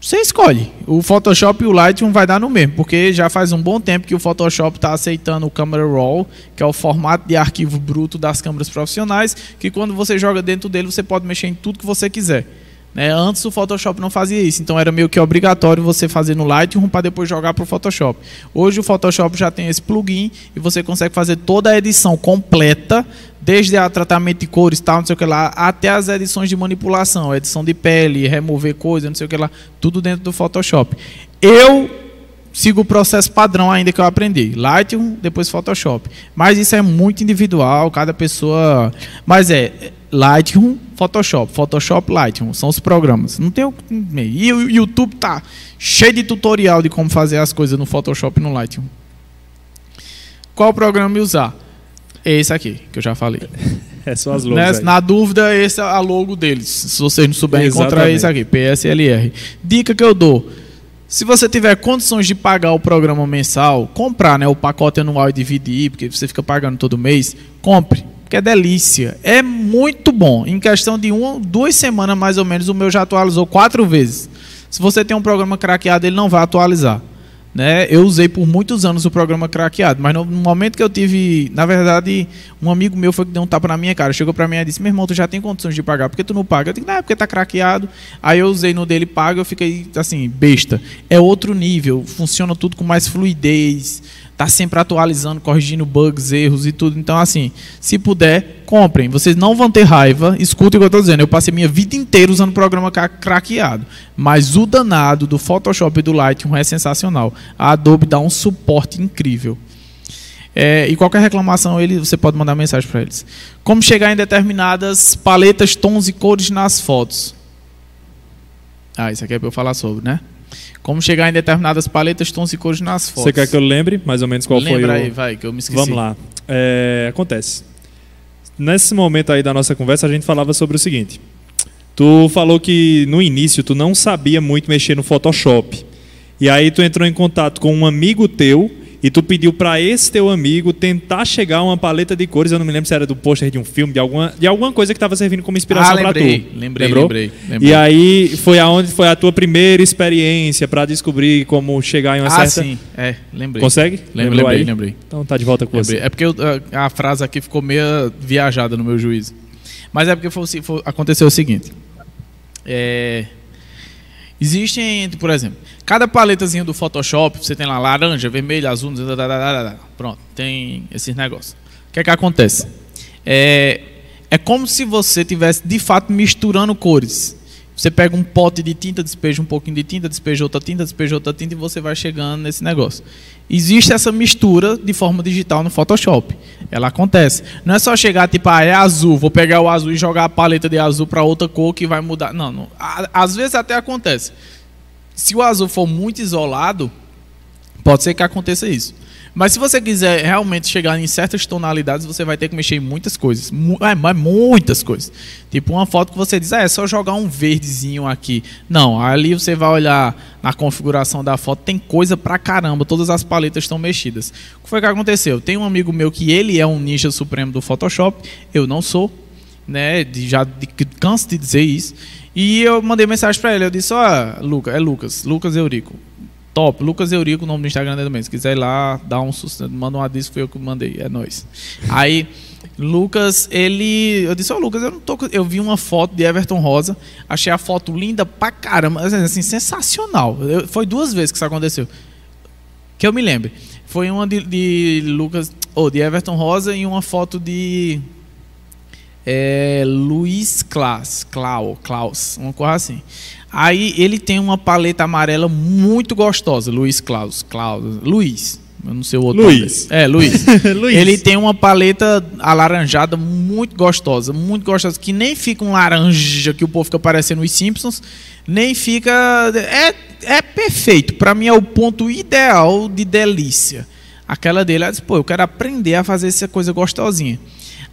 [SPEAKER 1] Você escolhe. O Photoshop e o Lightroom vai dar no mesmo, porque já faz um bom tempo que o Photoshop está aceitando o Camera Raw, que é o formato de arquivo bruto das câmeras profissionais, que quando você joga dentro dele você pode mexer em tudo que você quiser. Né? Antes o Photoshop não fazia isso, então era meio que obrigatório você fazer no Lightroom para depois jogar para o Photoshop. Hoje o Photoshop já tem esse plugin e você consegue fazer toda a edição completa, desde o tratamento de cores, tal, não sei o que lá, até as edições de manipulação, edição de pele, remover coisas, não sei o que lá, tudo dentro do Photoshop. Eu sigo o processo padrão ainda que eu aprendi. Lightroom, depois Photoshop. Mas isso é muito individual, cada pessoa. Mas é Lightroom, Photoshop, Photoshop, Lightroom, são os programas. Não tem o e o YouTube tá cheio de tutorial de como fazer as coisas no Photoshop e no Lightroom. Qual programa usar? Esse aqui, que eu já falei. <laughs>
[SPEAKER 2] É só as logos.
[SPEAKER 1] Na dúvida, esse é a logo deles. Se vocês não souberem encontrar esse aqui, PSLR. Dica que eu dou. Se você tiver condições de pagar o programa mensal, comprar né, o pacote anual e dividir, porque você fica pagando todo mês, compre que é delícia. É muito bom. Em questão de uma, duas semanas mais ou menos, o meu já atualizou quatro vezes. Se você tem um programa craqueado, ele não vai atualizar. Né? Eu usei por muitos anos o programa craqueado, mas no momento que eu tive, na verdade, um amigo meu foi que deu um tapa na minha cara, chegou para mim e disse: "Meu irmão, tu já tem condições de pagar, por que tu não paga?" Eu disse: "Não, é porque tá craqueado". Aí eu usei no dele pago, eu fiquei assim, besta. É outro nível, funciona tudo com mais fluidez está sempre atualizando, corrigindo bugs, erros e tudo. Então, assim, se puder, comprem. Vocês não vão ter raiva. Escutem o que eu estou dizendo. Eu passei minha vida inteira usando o programa craqueado. Mas o danado do Photoshop e do Lightroom é sensacional. A Adobe dá um suporte incrível. É, e qualquer reclamação, ele, você pode mandar mensagem para eles. Como chegar em determinadas paletas, tons e cores nas fotos? Ah, isso aqui é para eu falar sobre, né? Como chegar em determinadas paletas, tons e cores nas fotos.
[SPEAKER 2] Você quer que eu lembre mais ou menos qual
[SPEAKER 1] Lembra
[SPEAKER 2] foi o...
[SPEAKER 1] aí, vai, que eu me esqueci.
[SPEAKER 2] Vamos lá. É, acontece. Nesse momento aí da nossa conversa, a gente falava sobre o seguinte. Tu falou que no início tu não sabia muito mexer no Photoshop. E aí tu entrou em contato com um amigo teu e tu pediu para esse teu amigo tentar chegar a uma paleta de cores, eu não me lembro se era do pôster de um filme, de alguma, de alguma coisa que estava servindo como inspiração
[SPEAKER 1] ah,
[SPEAKER 2] para tu.
[SPEAKER 1] Lembrei, Lembrou? lembrei,
[SPEAKER 2] lembrei. E aí foi aonde foi a tua primeira experiência para descobrir como chegar em uma
[SPEAKER 1] ah,
[SPEAKER 2] certa.
[SPEAKER 1] Ah, sim, é, lembrei.
[SPEAKER 2] Consegue?
[SPEAKER 1] Lembrei, lembrei, aí? lembrei.
[SPEAKER 2] Então tá de volta com lembrei. você.
[SPEAKER 1] É porque eu, a, a, frase aqui ficou meio viajada no meu juízo. Mas é porque foi, foi, aconteceu o seguinte. É, Existem, por exemplo, cada paletazinha do Photoshop, você tem lá laranja, vermelho, azul, pronto, tem esses negócios. O que é que acontece? É, é como se você tivesse de fato misturando cores. Você pega um pote de tinta, despeja um pouquinho de tinta, despeja outra tinta, despeja outra tinta e você vai chegando nesse negócio. Existe essa mistura de forma digital no Photoshop. Ela acontece. Não é só chegar tipo, ah, é azul, vou pegar o azul e jogar a paleta de azul para outra cor que vai mudar. Não, não. Às vezes até acontece. Se o azul for muito isolado, pode ser que aconteça isso. Mas se você quiser realmente chegar em certas tonalidades, você vai ter que mexer em muitas coisas. É, mas muitas coisas. Tipo uma foto que você diz, ah, é só jogar um verdezinho aqui. Não, ali você vai olhar na configuração da foto, tem coisa pra caramba, todas as paletas estão mexidas. O que foi que aconteceu? Tem um amigo meu que ele é um ninja supremo do Photoshop, eu não sou. né? Já canso de dizer isso. E eu mandei mensagem para ele. Eu disse: Ó, Lucas, é Lucas, Lucas Eurico. Top, Lucas Eurico, o nome do Instagram dele também. Se quiser ir lá, dá um sucesso, manda um disco, foi eu que mandei, é nós. Aí, Lucas, ele. Eu disse, ó, oh, Lucas, eu não tô. Eu vi uma foto de Everton Rosa, achei a foto linda pra caramba, assim, assim sensacional. Eu, foi duas vezes que isso aconteceu. Que eu me lembre. Foi uma de, de Lucas, ou oh, de Everton Rosa e uma foto de é, Luiz Klaus, Klaus, Klaus, uma coisa assim. Aí ele tem uma paleta amarela muito gostosa, Luiz Klaus, Klaus, Luiz. Eu não sei o outro.
[SPEAKER 2] Luiz.
[SPEAKER 1] Nome. É, Luiz. <laughs> Luiz. Ele tem uma paleta alaranjada muito gostosa, muito gostosa, que nem fica um laranja que o povo fica parecendo os Simpsons, nem fica. É, é perfeito. Para mim é o ponto ideal de delícia. Aquela dele, ela disse, pô, eu quero aprender a fazer essa coisa gostosinha.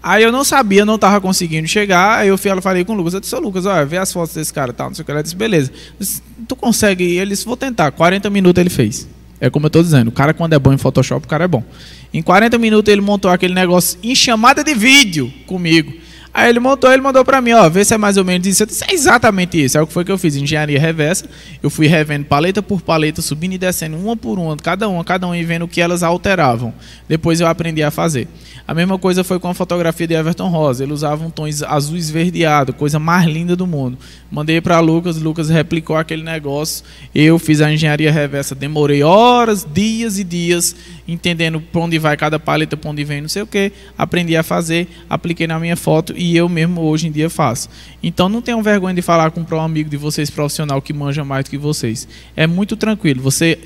[SPEAKER 1] Aí eu não sabia, não estava conseguindo chegar. Aí eu falei com o Lucas. Eu disse, Lucas, olha, vê as fotos desse cara tal, não sei o que. Ele disse, beleza. Disse, tu consegue? Ele disse, vou tentar. 40 minutos ele fez. É como eu estou dizendo, o cara quando é bom em Photoshop, o cara é bom. Em 40 minutos ele montou aquele negócio em chamada de vídeo comigo. Aí ele montou, ele mandou para mim, ó, vê se é mais ou menos isso. Eu disse, é exatamente isso. É o que foi que eu fiz, engenharia reversa. Eu fui revendo paleta por paleta, subindo e descendo uma por uma, cada uma, cada uma e vendo o que elas alteravam. Depois eu aprendi a fazer. A mesma coisa foi com a fotografia de Everton Rosa. Ele usava um tom azul esverdeado, coisa mais linda do mundo. Mandei para Lucas, Lucas replicou aquele negócio. Eu fiz a engenharia reversa, demorei horas, dias e dias entendendo para onde vai cada paleta, para onde vem, não sei o que. Aprendi a fazer, apliquei na minha foto e eu mesmo hoje em dia faço. Então não tenham vergonha de falar com um amigo de vocês profissional que manja mais do que vocês. É muito tranquilo. Você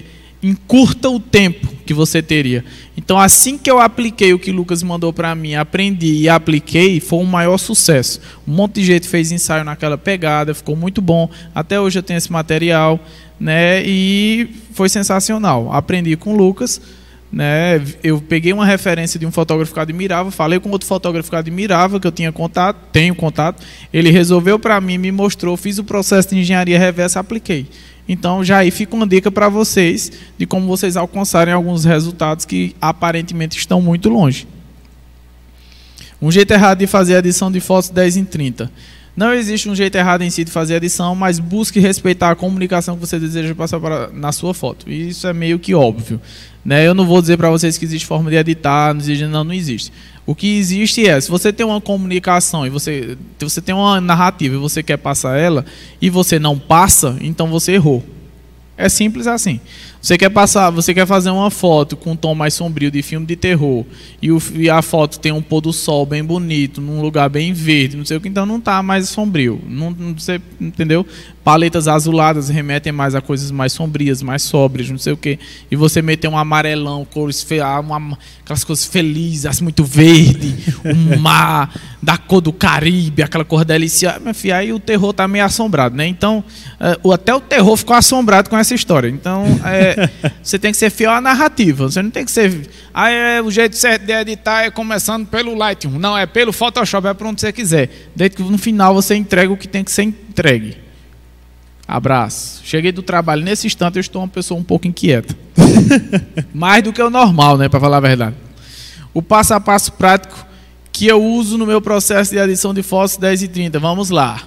[SPEAKER 1] encurta o tempo que você teria. Então, assim que eu apliquei o que Lucas mandou para mim, aprendi e apliquei, foi um maior sucesso. Um monte de gente fez ensaio naquela pegada, ficou muito bom. Até hoje eu tenho esse material, né? E foi sensacional. Aprendi com Lucas. Né, eu peguei uma referência de um fotógrafo que admirava, falei com outro fotógrafo que admirava, que eu tinha contato, tenho contato. Ele resolveu para mim, me mostrou, fiz o processo de engenharia reversa, apliquei. Então, já aí fica uma dica para vocês de como vocês alcançarem alguns resultados que aparentemente estão muito longe. Um jeito errado de fazer a edição de fotos 10 em 30. Não existe um jeito errado em si de fazer a edição, mas busque respeitar a comunicação que você deseja passar na sua foto. Isso é meio que óbvio. Né? Eu não vou dizer para vocês que existe forma de editar, não, existe, não, não existe. O que existe é, se você tem uma comunicação e você, você tem uma narrativa e você quer passar ela e você não passa, então você errou. É simples assim. Você quer passar, você quer fazer uma foto com um tom mais sombrio de filme de terror e, o, e, a foto tem um pôr do sol bem bonito, num lugar bem verde, não sei o que, então não está mais sombrio. Não, não, você entendeu? Paletas azuladas remetem mais a coisas mais sombrias, mais sóbrias, não sei o que. E você meter um amarelão, cores fe, ah, uma, aquelas coisas felizes, assim, muito verde, um <laughs> mar da cor do Caribe, aquela cor deliciosa. Meu filho, aí o terror está meio assombrado, né? Então, uh, até o terror ficou assombrado com essa história. Então, é, <laughs> você tem que ser fiel à narrativa. Você não tem que ser. Ah, é, o jeito certo de editar é começando pelo Lightroom. Não, é pelo Photoshop, é para onde você quiser. Desde que no final você entrega o que tem que ser entregue. Abraço. Cheguei do trabalho. Nesse instante eu estou uma pessoa um pouco inquieta. <laughs> Mais do que o normal, né? Para falar a verdade. O passo a passo prático que eu uso no meu processo de adição de fotos 10 e 30. Vamos lá.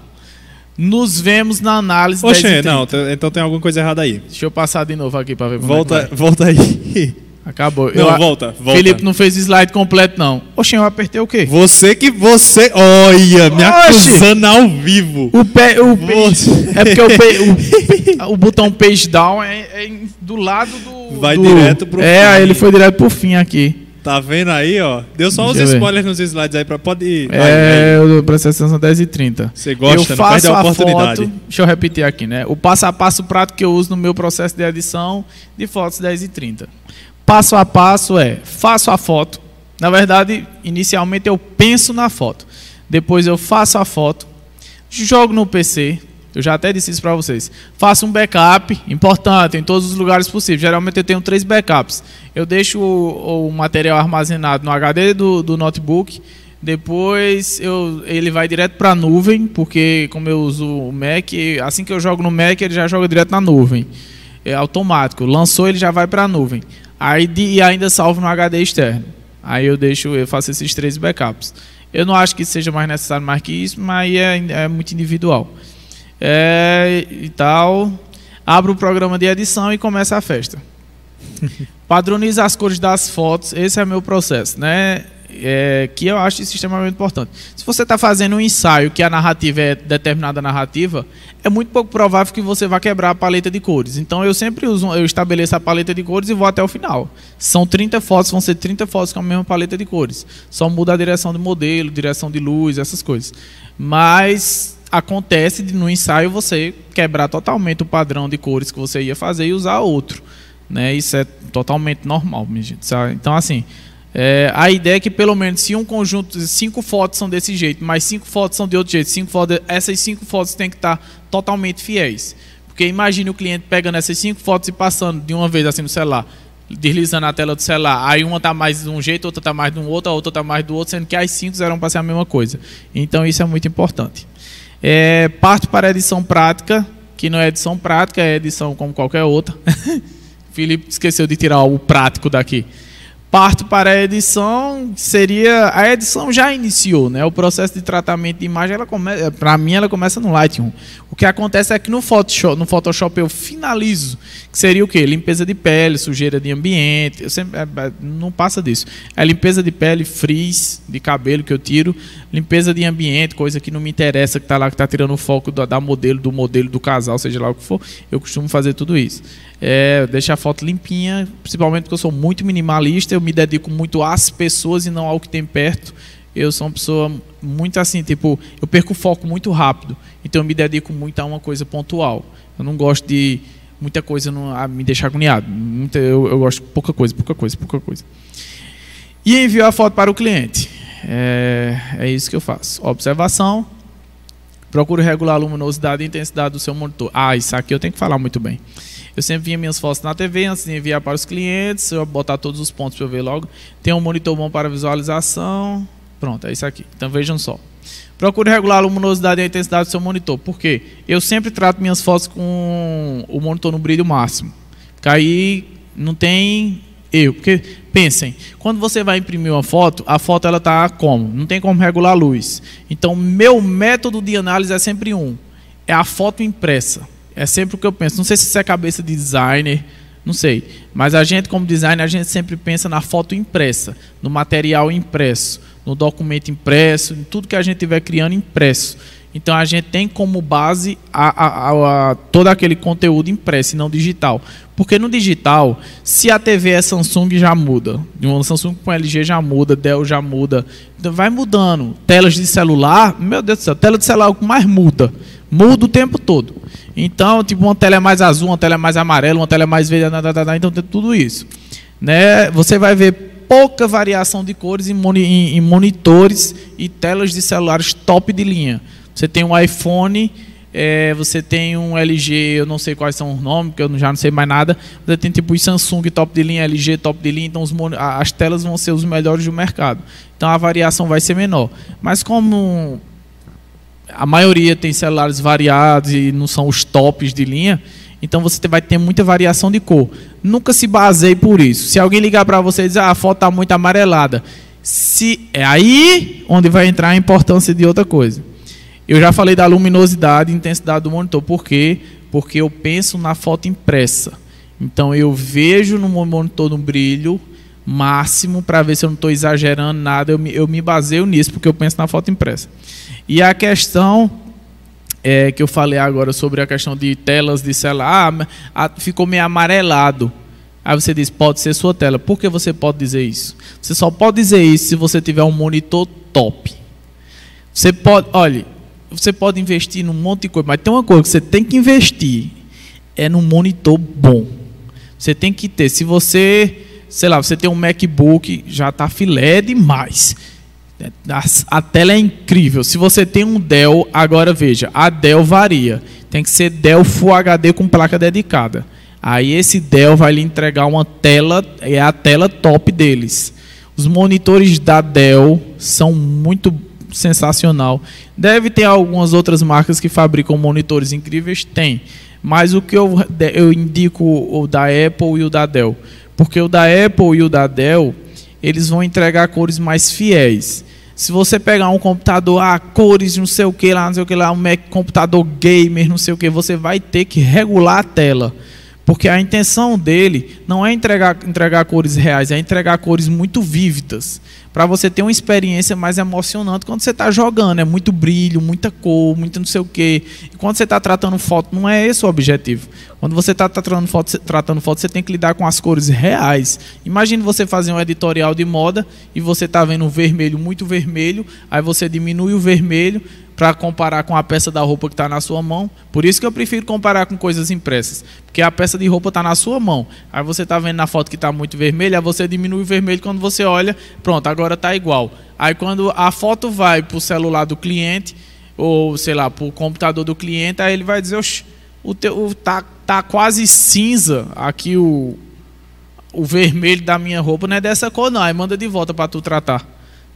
[SPEAKER 1] Nos vemos na análise
[SPEAKER 2] Oxê, não, então tem alguma coisa errada aí.
[SPEAKER 1] Deixa eu passar de novo aqui para ver
[SPEAKER 2] como volta, é Volta aí. <laughs>
[SPEAKER 1] Acabou.
[SPEAKER 2] Não, eu, volta, volta.
[SPEAKER 1] Felipe não fez slide completo, não. Oxe, eu apertei o quê?
[SPEAKER 2] Você que você. Olha, me Oxe, acusando ao vivo.
[SPEAKER 1] O pé. O page, é porque o, page, o, o, botão page down é, é, do lado do.
[SPEAKER 2] Vai
[SPEAKER 1] do,
[SPEAKER 2] direto pro
[SPEAKER 1] É, fim. ele foi direto pro fim aqui.
[SPEAKER 2] Tá vendo aí, ó? Deu só Deixa uns spoilers nos slides aí pra pode ir.
[SPEAKER 1] É, o processo são 10 e 30
[SPEAKER 2] Você gosta,
[SPEAKER 1] eu faço a, a oportunidade. Foto, deixa eu repetir aqui, né? O passo a passo prático que eu uso no meu processo de edição de fotos 10 e 30 Passo a passo é, faço a foto. Na verdade, inicialmente eu penso na foto. Depois eu faço a foto, jogo no PC, eu já até disse isso para vocês. Faço um backup, importante, em todos os lugares possíveis. Geralmente eu tenho três backups. Eu deixo o, o material armazenado no HD do, do notebook. Depois eu, ele vai direto para a nuvem, porque como eu uso o Mac, assim que eu jogo no Mac, ele já joga direto na nuvem. É automático. Lançou, ele já vai para a nuvem. Aí e ainda salvo no HD externo. Aí eu deixo, eu faço esses três backups. Eu não acho que seja mais necessário mais que isso, mas é, é muito individual. É, e tal. Abro o programa de edição e começa a festa. <laughs> Padroniza as cores das fotos, esse é meu processo, né? É, que eu acho extremamente importante. Se você está fazendo um ensaio que a narrativa é determinada narrativa, é muito pouco provável que você vá quebrar a paleta de cores. Então eu sempre uso, eu estabeleço a paleta de cores e vou até o final. São 30 fotos, vão ser 30 fotos com a mesma paleta de cores. Só muda a direção do modelo, direção de luz, essas coisas. Mas acontece de no ensaio você quebrar totalmente o padrão de cores que você ia fazer e usar outro. Né? Isso é totalmente normal, minha gente. Então, assim, é, a ideia é que pelo menos se um conjunto de cinco fotos são desse jeito, mas cinco fotos são de outro jeito, cinco fotos, essas cinco fotos têm que estar totalmente fiéis. Porque imagine o cliente pegando essas cinco fotos e passando de uma vez assim no celular, deslizando a tela do celular. Aí uma está mais de um jeito, outra está mais de um outro, a outra está mais do outro, sendo que as cinco eram para ser a mesma coisa. Então isso é muito importante. É, parto para a edição prática, que não é edição prática, é edição como qualquer outra. <laughs> Felipe esqueceu de tirar o prático daqui. Parto para a edição, seria a edição já iniciou, né? O processo de tratamento de imagem, ela começa, para mim ela começa no Lightroom. O que acontece é que no Photoshop, no Photoshop eu finalizo, que seria o quê? Limpeza de pele, sujeira de ambiente, eu sempre é, é, não passa disso. É limpeza de pele, frizz de cabelo que eu tiro, limpeza de ambiente, coisa que não me interessa, que está lá que está tirando o foco da, da modelo, do modelo do casal, seja lá o que for. Eu costumo fazer tudo isso é, deixar a foto limpinha, principalmente porque eu sou muito minimalista, eu me dedico muito às pessoas e não ao que tem perto. Eu sou uma pessoa muito assim, tipo, eu perco o foco muito rápido, então eu me dedico muito a uma coisa pontual. Eu não gosto de muita coisa não, a me deixar agoniado. Muita, eu, eu gosto de pouca coisa, pouca coisa, pouca coisa. E envio a foto para o cliente. É, é isso que eu faço. Observação. Procuro regular a luminosidade e intensidade do seu monitor. Ah, isso aqui eu tenho que falar muito bem. Eu sempre via minhas fotos na TV antes de enviar para os clientes, eu botar todos os pontos para eu ver logo. Tem um monitor bom para visualização. Pronto, é isso aqui. Então vejam só. Procure regular a luminosidade e a intensidade do seu monitor. Por quê? Eu sempre trato minhas fotos com o monitor no brilho máximo. Porque aí não tem erro. Porque, pensem, quando você vai imprimir uma foto, a foto ela está como? Não tem como regular a luz. Então, meu método de análise é sempre um. É a foto impressa. É sempre o que eu penso. Não sei se isso é cabeça de designer, não sei. Mas a gente, como designer, a gente sempre pensa na foto impressa, no material impresso, no documento impresso, em tudo que a gente estiver criando impresso. Então a gente tem como base a, a, a, todo aquele conteúdo impresso e não digital. Porque no digital, se a TV é Samsung, já muda. De uma Samsung com LG já muda, Dell já muda. Então vai mudando. Telas de celular, meu Deus do céu, tela de celular é o que mais muda. Muda o tempo todo. Então, tipo, uma tela é mais azul, uma tela é mais amarela, uma tela é mais verde, então tem tudo isso. Né? Você vai ver pouca variação de cores em monitores e telas de celulares top de linha. Você tem um iPhone, é, você tem um LG, eu não sei quais são os nomes, porque eu já não sei mais nada. Você tem tipo Samsung top de linha, LG top de linha, então os, as telas vão ser os melhores do mercado. Então a variação vai ser menor. Mas como a maioria tem celulares variados e não são os tops de linha, então você vai ter muita variação de cor. Nunca se baseie por isso. Se alguém ligar para você e dizer, ah, a foto está muito amarelada, se é aí onde vai entrar a importância de outra coisa. Eu já falei da luminosidade e intensidade do monitor. Por quê? Porque eu penso na foto impressa. Então eu vejo no monitor no brilho máximo para ver se eu não estou exagerando nada. Eu me, eu me baseio nisso porque eu penso na foto impressa. E a questão é, que eu falei agora sobre a questão de telas de celular, ah, ficou meio amarelado. Aí você diz, pode ser sua tela. Por que você pode dizer isso? Você só pode dizer isso se você tiver um monitor top. Você pode, olha, você pode investir num monte de coisa, mas tem uma coisa que você tem que investir é num monitor bom. Você tem que ter. Se você, sei lá, você tem um MacBook, já está filé demais. A, a, tela é incrível. Se você tem um Dell, agora veja, a Dell varia. Tem que ser Dell Full HD com placa dedicada. Aí esse Dell vai lhe entregar uma tela, é a tela top deles. Os monitores da Dell são muito sensacional. Deve ter algumas outras marcas que fabricam monitores incríveis, tem. Mas o que eu, eu indico o da Apple e o da Dell, porque o da Apple e o da Dell, eles vão entregar cores mais fiéis. Se você pegar um computador a ah, cores, não sei o que lá, não sei o que lá, um Mac, computador gamer, não sei o que, você vai ter que regular a tela. Porque a intenção dele não é entregar, entregar cores reais, é entregar cores muito vívidas para você ter uma experiência mais emocionante quando você está jogando. É muito brilho, muita cor, muito não sei o quê. E quando você está tratando foto, não é esse o objetivo. Quando você está tratando foto, tratando foto, você tem que lidar com as cores reais. Imagine você fazer um editorial de moda e você está vendo um vermelho, muito vermelho, aí você diminui o vermelho, para comparar com a peça da roupa que está na sua mão. Por isso que eu prefiro comparar com coisas impressas. Porque a peça de roupa está na sua mão. Aí você está vendo na foto que está muito vermelha, você diminui o vermelho quando você olha, pronto, agora está igual. Aí quando a foto vai para o celular do cliente, ou sei lá, para o computador do cliente, aí ele vai dizer, oxe, o teu, tá, tá quase cinza aqui o, o vermelho da minha roupa, não é dessa cor não, aí manda de volta para tu tratar.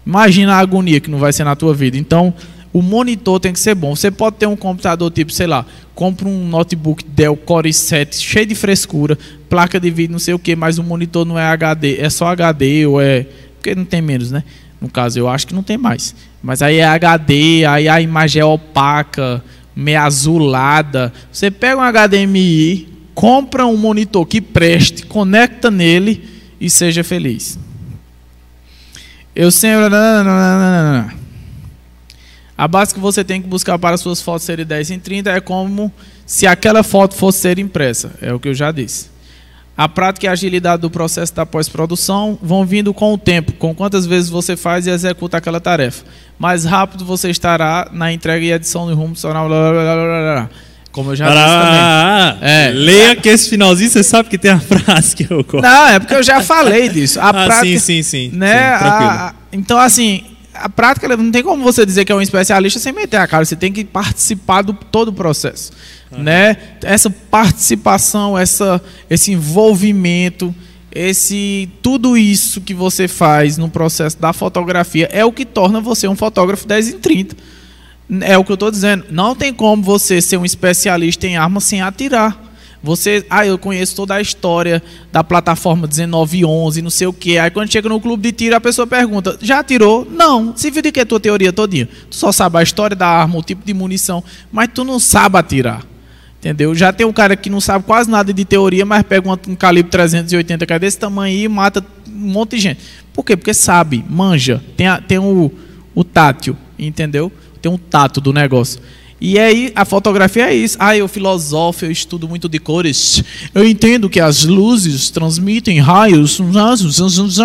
[SPEAKER 1] Imagina a agonia que não vai ser na tua vida. Então, o monitor tem que ser bom. Você pode ter um computador tipo, sei lá, compra um notebook Dell Core i7 cheio de frescura, placa de vídeo, não sei o que, mas o monitor não é HD, é só HD ou é. Porque não tem menos, né? No caso, eu acho que não tem mais. Mas aí é HD, aí a imagem é opaca, meio azulada. Você pega um HDMI, compra um monitor que preste, conecta nele e seja feliz. Eu sempre. A base que você tem que buscar para suas fotos serem 10 em 30 é como se aquela foto fosse ser impressa. É o que eu já disse. A prática e a agilidade do processo da pós-produção vão vindo com o tempo, com quantas vezes você faz e executa aquela tarefa. Mais rápido você estará na entrega e edição do rumo sonoro. Como eu já disse também.
[SPEAKER 2] É. Leia que esse finalzinho você sabe que tem a <laughs> frase que eu
[SPEAKER 1] gosto. Não, é porque eu já falei disso. A ah, prática,
[SPEAKER 2] sim, sim, sim.
[SPEAKER 1] Né, sim, a, então, assim, a prática não tem como você dizer que é um especialista sem meter a cara. Você tem que participar do todo o processo, uhum. né? Essa participação, essa, esse envolvimento, esse tudo isso que você faz no processo da fotografia é o que torna você um fotógrafo 10 em 30. É o que eu estou dizendo. Não tem como você ser um especialista em armas sem atirar. Você, ah, eu conheço toda a história da plataforma 1911, não sei o quê. Aí quando chega no clube de tiro, a pessoa pergunta: "Já atirou?" Não. Se viu de que é tua teoria todinha? Tu só sabe a história da arma, o tipo de munição, mas tu não sabe atirar. Entendeu? Já tem um cara que não sabe quase nada de teoria, mas pega um, um calibre 380 que é desse tamanho e mata um monte de gente. Por quê? Porque sabe, manja, tem, a, tem o, o tátil, entendeu? Tem um tato do negócio. E aí a fotografia é isso. Ah, eu filosofo, eu estudo muito de cores. Eu entendo que as luzes transmitem raios.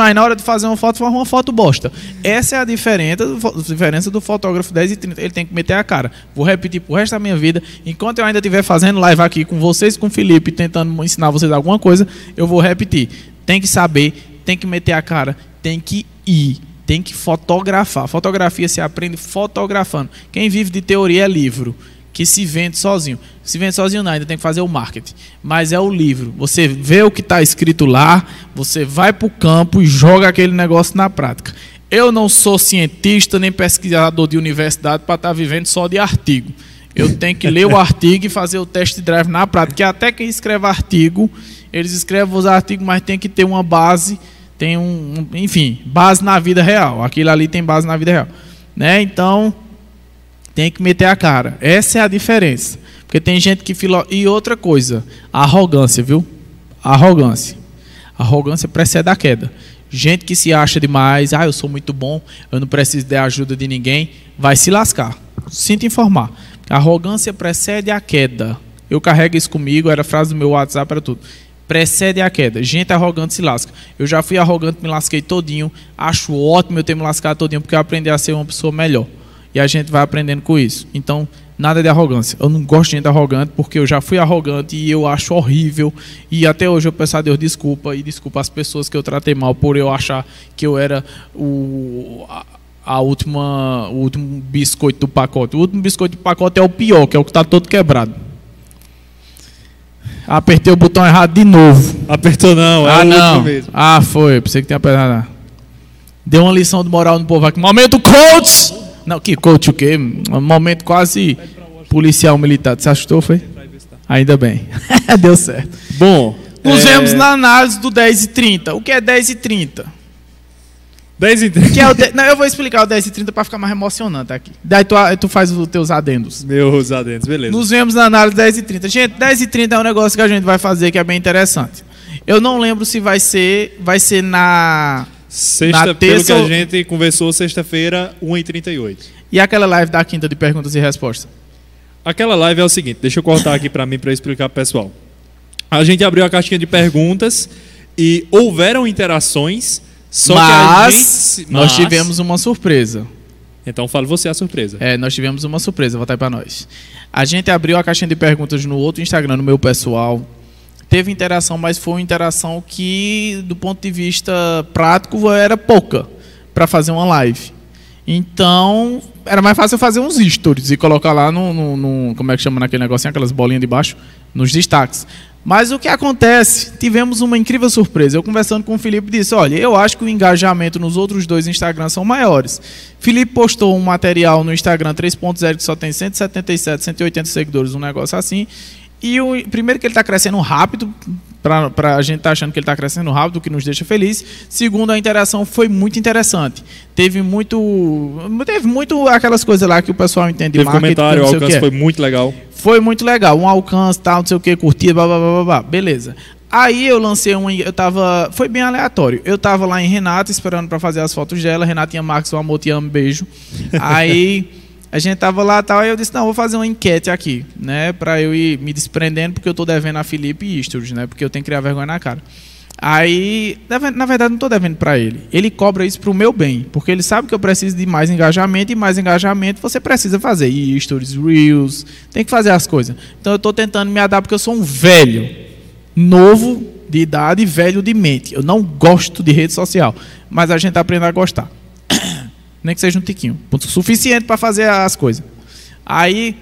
[SPEAKER 1] Aí na hora de fazer uma foto, forma uma foto bosta. Essa é a diferença, a diferença do fotógrafo 10 e 30. Ele tem que meter a cara. Vou repetir pro resto da minha vida. Enquanto eu ainda estiver fazendo live aqui com vocês, com o Felipe, tentando ensinar vocês alguma coisa, eu vou repetir. Tem que saber, tem que meter a cara, tem que ir tem que fotografar. Fotografia se aprende fotografando. Quem vive de teoria é livro, que se vende sozinho. Se vende sozinho não, ainda tem que fazer o marketing. Mas é o livro. Você vê o que está escrito lá, você vai para o campo e joga aquele negócio na prática. Eu não sou cientista nem pesquisador de universidade para estar tá vivendo só de artigo. Eu tenho que ler o <laughs> artigo e fazer o test drive na prática. Porque até quem escreve artigo, eles escrevem os artigos, mas tem que ter uma base tem um, enfim, base na vida real. Aquilo ali tem base na vida real, né? Então tem que meter a cara. Essa é a diferença. Porque tem gente que filo... e outra coisa, arrogância, viu? Arrogância. Arrogância precede a queda. Gente que se acha demais, ah, eu sou muito bom, eu não preciso de ajuda de ninguém, vai se lascar. Sinto informar. Arrogância precede a queda. Eu carrego isso comigo, era frase do meu WhatsApp, era tudo precede a queda. Gente arrogante se lasca. Eu já fui arrogante, me lasquei todinho. Acho ótimo eu ter me lascado todinho, porque eu aprendi a ser uma pessoa melhor. E a gente vai aprendendo com isso. Então, nada de arrogância. Eu não gosto de gente arrogante, porque eu já fui arrogante e eu acho horrível. E até hoje eu peço a Deus desculpa e desculpa as pessoas que eu tratei mal por eu achar que eu era o a, última, o último biscoito do pacote. O último biscoito do pacote é o pior, que é o que está todo quebrado. Apertei o botão errado de novo.
[SPEAKER 2] Apertou não,
[SPEAKER 1] é ah, não. mesmo. Ah, foi. Pensei que tinha apertado. Deu uma lição de moral no povo aqui. Momento coach! Não, que coach o quê? Um momento quase policial militar. Você assustou, foi? Ainda bem. <laughs> Deu certo.
[SPEAKER 2] Bom.
[SPEAKER 1] Nos é... vemos na análise do 10 e 30. O que é 10 e 30?
[SPEAKER 2] 10 e 30.
[SPEAKER 1] Que é o de... Não, eu vou explicar o 10 e 30 para ficar mais emocionante aqui. Daí tu, tu faz os teus adendos.
[SPEAKER 2] Meus adendos, beleza.
[SPEAKER 1] Nos vemos na análise 10 e 30. Gente, 10 e 30 é um negócio que a gente vai fazer que é bem interessante. Eu não lembro se vai ser, vai ser na
[SPEAKER 2] Sexta, na terça, pelo que a gente conversou, sexta-feira, 1h38.
[SPEAKER 1] E aquela live da quinta de perguntas e respostas?
[SPEAKER 2] Aquela live é o seguinte, deixa eu cortar aqui para mim para explicar pro pessoal. A gente abriu a caixinha de perguntas e houveram interações, só
[SPEAKER 1] mas, que gente, mas nós tivemos uma surpresa.
[SPEAKER 2] Então fale você a surpresa.
[SPEAKER 1] É, nós tivemos uma surpresa, vou estar para nós. A gente abriu a caixinha de perguntas no outro Instagram, no meu pessoal, teve interação, mas foi uma interação que, do ponto de vista prático, era pouca para fazer uma live. Então, era mais fácil fazer uns stories e colocar lá no, no, no, Como é que chama naquele negocinho, aquelas bolinhas de baixo, nos destaques. Mas o que acontece? Tivemos uma incrível surpresa. Eu conversando com o Felipe disse: Olha, eu acho que o engajamento nos outros dois Instagrams são maiores. Felipe postou um material no Instagram 3.0 que só tem 177, 180 seguidores, um negócio assim. E o primeiro que ele está crescendo rápido, para a gente estar tá achando que ele está crescendo rápido, o que nos deixa feliz. Segundo, a interação foi muito interessante. Teve muito, teve muito aquelas coisas lá que o pessoal entende.
[SPEAKER 2] Teve comentário, o alcance foi muito legal.
[SPEAKER 1] Foi muito legal, um alcance, tal, não sei o que, curtida, blá, blá, blá, blá, beleza. Aí eu lancei um, eu tava, foi bem aleatório. Eu tava lá em Renata esperando para fazer as fotos dela. Renatinha Marques, um amor, te amo, beijo. Aí <laughs> a gente tava lá tal, aí eu disse, não, vou fazer uma enquete aqui, né, para eu ir me desprendendo, porque eu tô devendo a Felipe Istros, né, porque eu tenho que criar vergonha na cara. Aí, na verdade, não estou devendo para ele. Ele cobra isso para o meu bem, porque ele sabe que eu preciso de mais engajamento e mais engajamento você precisa fazer stories, reels, tem que fazer as coisas. Então eu estou tentando me adaptar porque eu sou um velho, novo de idade e velho de mente. Eu não gosto de rede social, mas a gente aprende a gostar <coughs> nem que seja um tiquinho, ponto suficiente para fazer as coisas. Aí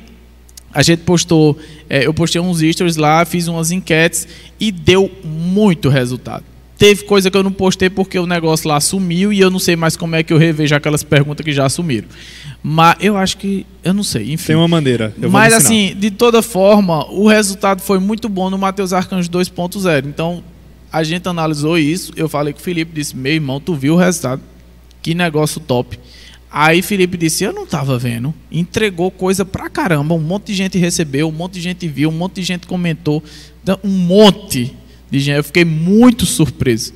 [SPEAKER 1] a gente postou, é, eu postei uns stories lá, fiz umas enquetes e deu muito resultado. Teve coisa que eu não postei porque o negócio lá sumiu e eu não sei mais como é que eu revejo aquelas perguntas que já sumiram. Mas eu acho que, eu não sei, enfim.
[SPEAKER 2] Tem uma maneira.
[SPEAKER 1] Mas assim, de toda forma, o resultado foi muito bom no Mateus Arcanjo 2.0. Então, a gente analisou isso, eu falei com o Felipe, disse, meu irmão, tu viu o resultado? Que negócio top. Aí Felipe disse: Eu não estava vendo. Entregou coisa pra caramba. Um monte de gente recebeu, um monte de gente viu, um monte de gente comentou. Um monte de gente. Eu fiquei muito surpreso.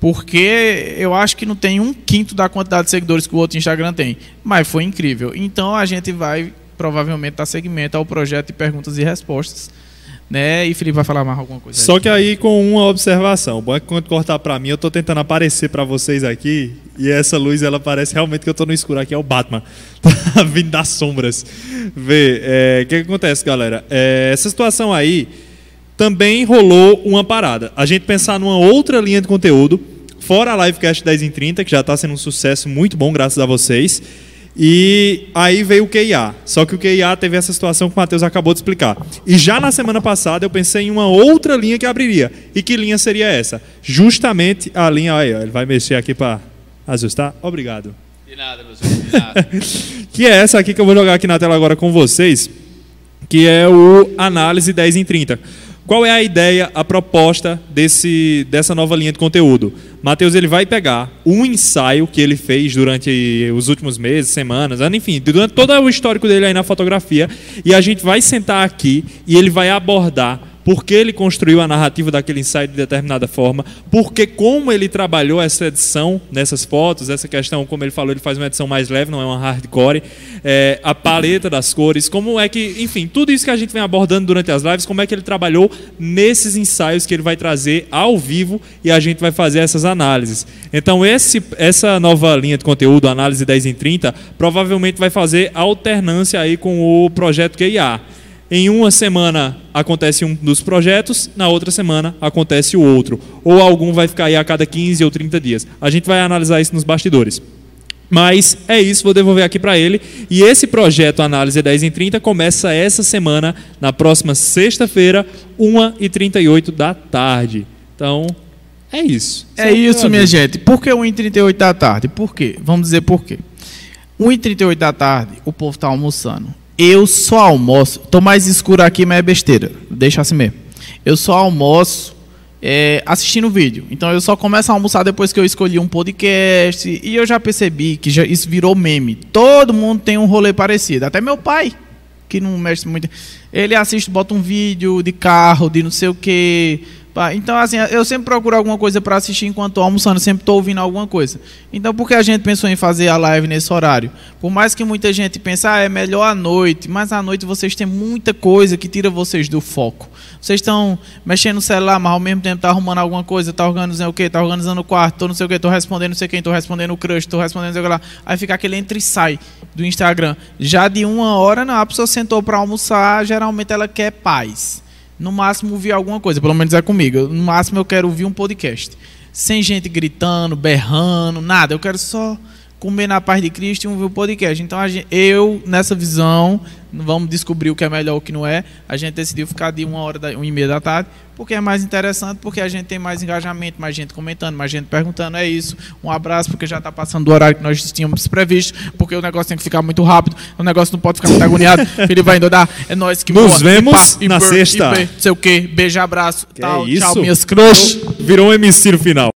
[SPEAKER 1] Porque eu acho que não tem um quinto da quantidade de seguidores que o outro Instagram tem. Mas foi incrível. Então a gente vai provavelmente dar segmento ao projeto de perguntas e respostas né? E Felipe vai falar mais alguma coisa.
[SPEAKER 2] Só aí. que aí com uma observação. Bom é que quando cortar para mim, eu estou tentando aparecer para vocês aqui e essa luz ela parece realmente que eu estou no escuro aqui é o Batman, <laughs> tá vindo das sombras. Vê, é, o que, que, acontece, galera? É, essa situação aí também rolou uma parada. A gente pensar numa outra linha de conteúdo, fora a livecast 10 em 30, que já está sendo um sucesso muito bom graças a vocês. E aí veio o QIA. Só que o QIA teve essa situação que o Matheus acabou de explicar. E já na semana passada eu pensei em uma outra linha que abriria. E que linha seria essa? Justamente a linha. Aí, ele vai mexer aqui para ajustar. Obrigado.
[SPEAKER 3] De nada, meu senhor, de nada. <laughs>
[SPEAKER 2] que é essa aqui que eu vou jogar aqui na tela agora com vocês. Que é o Análise 10 em 30. Qual é a ideia, a proposta desse, dessa nova linha de conteúdo? Mateus ele vai pegar um ensaio que ele fez durante os últimos meses, semanas, enfim, durante todo o histórico dele aí na fotografia, e a gente vai sentar aqui e ele vai abordar por que ele construiu a narrativa daquele ensaio de determinada forma, porque como ele trabalhou essa edição nessas fotos, essa questão, como ele falou, ele faz uma edição mais leve, não é uma hardcore, é, a paleta das cores, como é que, enfim, tudo isso que a gente vem abordando durante as lives, como é que ele trabalhou nesses ensaios que ele vai trazer ao vivo e a gente vai fazer essas análises. Então, esse, essa nova linha de conteúdo, Análise 10 em 30, provavelmente vai fazer alternância aí com o projeto QIA. Em uma semana acontece um dos projetos, na outra semana acontece o outro. Ou algum vai ficar aí a cada 15 ou 30 dias. A gente vai analisar isso nos bastidores. Mas é isso, vou devolver aqui para ele. E esse projeto Análise 10 em 30 começa essa semana, na próxima sexta-feira, 1h38 da tarde. Então, é isso.
[SPEAKER 1] É isso, minha gente. Por que 1h38 da tarde? Por quê? Vamos dizer por quê. 1h38 da tarde, o povo está almoçando. Eu só almoço. Tô mais escuro aqui, mas é besteira. Deixa assim mesmo. Eu só almoço é, assistindo vídeo. Então eu só começo a almoçar depois que eu escolhi um podcast. E eu já percebi que já, isso virou meme. Todo mundo tem um rolê parecido. Até meu pai, que não mexe muito. Ele assiste, bota um vídeo de carro, de não sei o que então, assim, eu sempre procuro alguma coisa para assistir enquanto estou almoçando, sempre estou ouvindo alguma coisa. Então, por que a gente pensou em fazer a live nesse horário? Por mais que muita gente pense, ah, é melhor à noite, mas à noite vocês têm muita coisa que tira vocês do foco. Vocês estão mexendo no celular, mas ao mesmo tempo está arrumando alguma coisa, está organizando o quê? Está organizando o quarto, tô não sei o quê, estou respondendo não sei quem, estou respondendo o crush, estou respondendo não sei o que lá. Aí fica aquele entra e sai do Instagram. Já de uma hora, não, a pessoa sentou para almoçar, geralmente ela quer paz no máximo ouvir alguma coisa, pelo menos é comigo. No máximo eu quero ouvir um podcast. Sem gente gritando, berrando, nada. Eu quero só comer na paz de Cristo e o podcast. Então gente, eu, nessa visão, vamos descobrir o que é melhor e o que não é. A gente decidiu ficar de uma hora, da, uma e meia da tarde, porque é mais interessante, porque a gente tem mais engajamento, mais gente comentando, mais gente perguntando. É isso. Um abraço, porque já está passando do horário que nós tínhamos previsto, porque o negócio tem que ficar muito rápido, o negócio não pode ficar muito agoniado. <laughs> Ele vai dar. É nós que
[SPEAKER 2] Nos boa, vemos e pá, na e sexta.
[SPEAKER 1] não sei o quê. Beijo, abraço.
[SPEAKER 2] Que tal, é isso? Tchau, minhas crush. Virou um MC no final.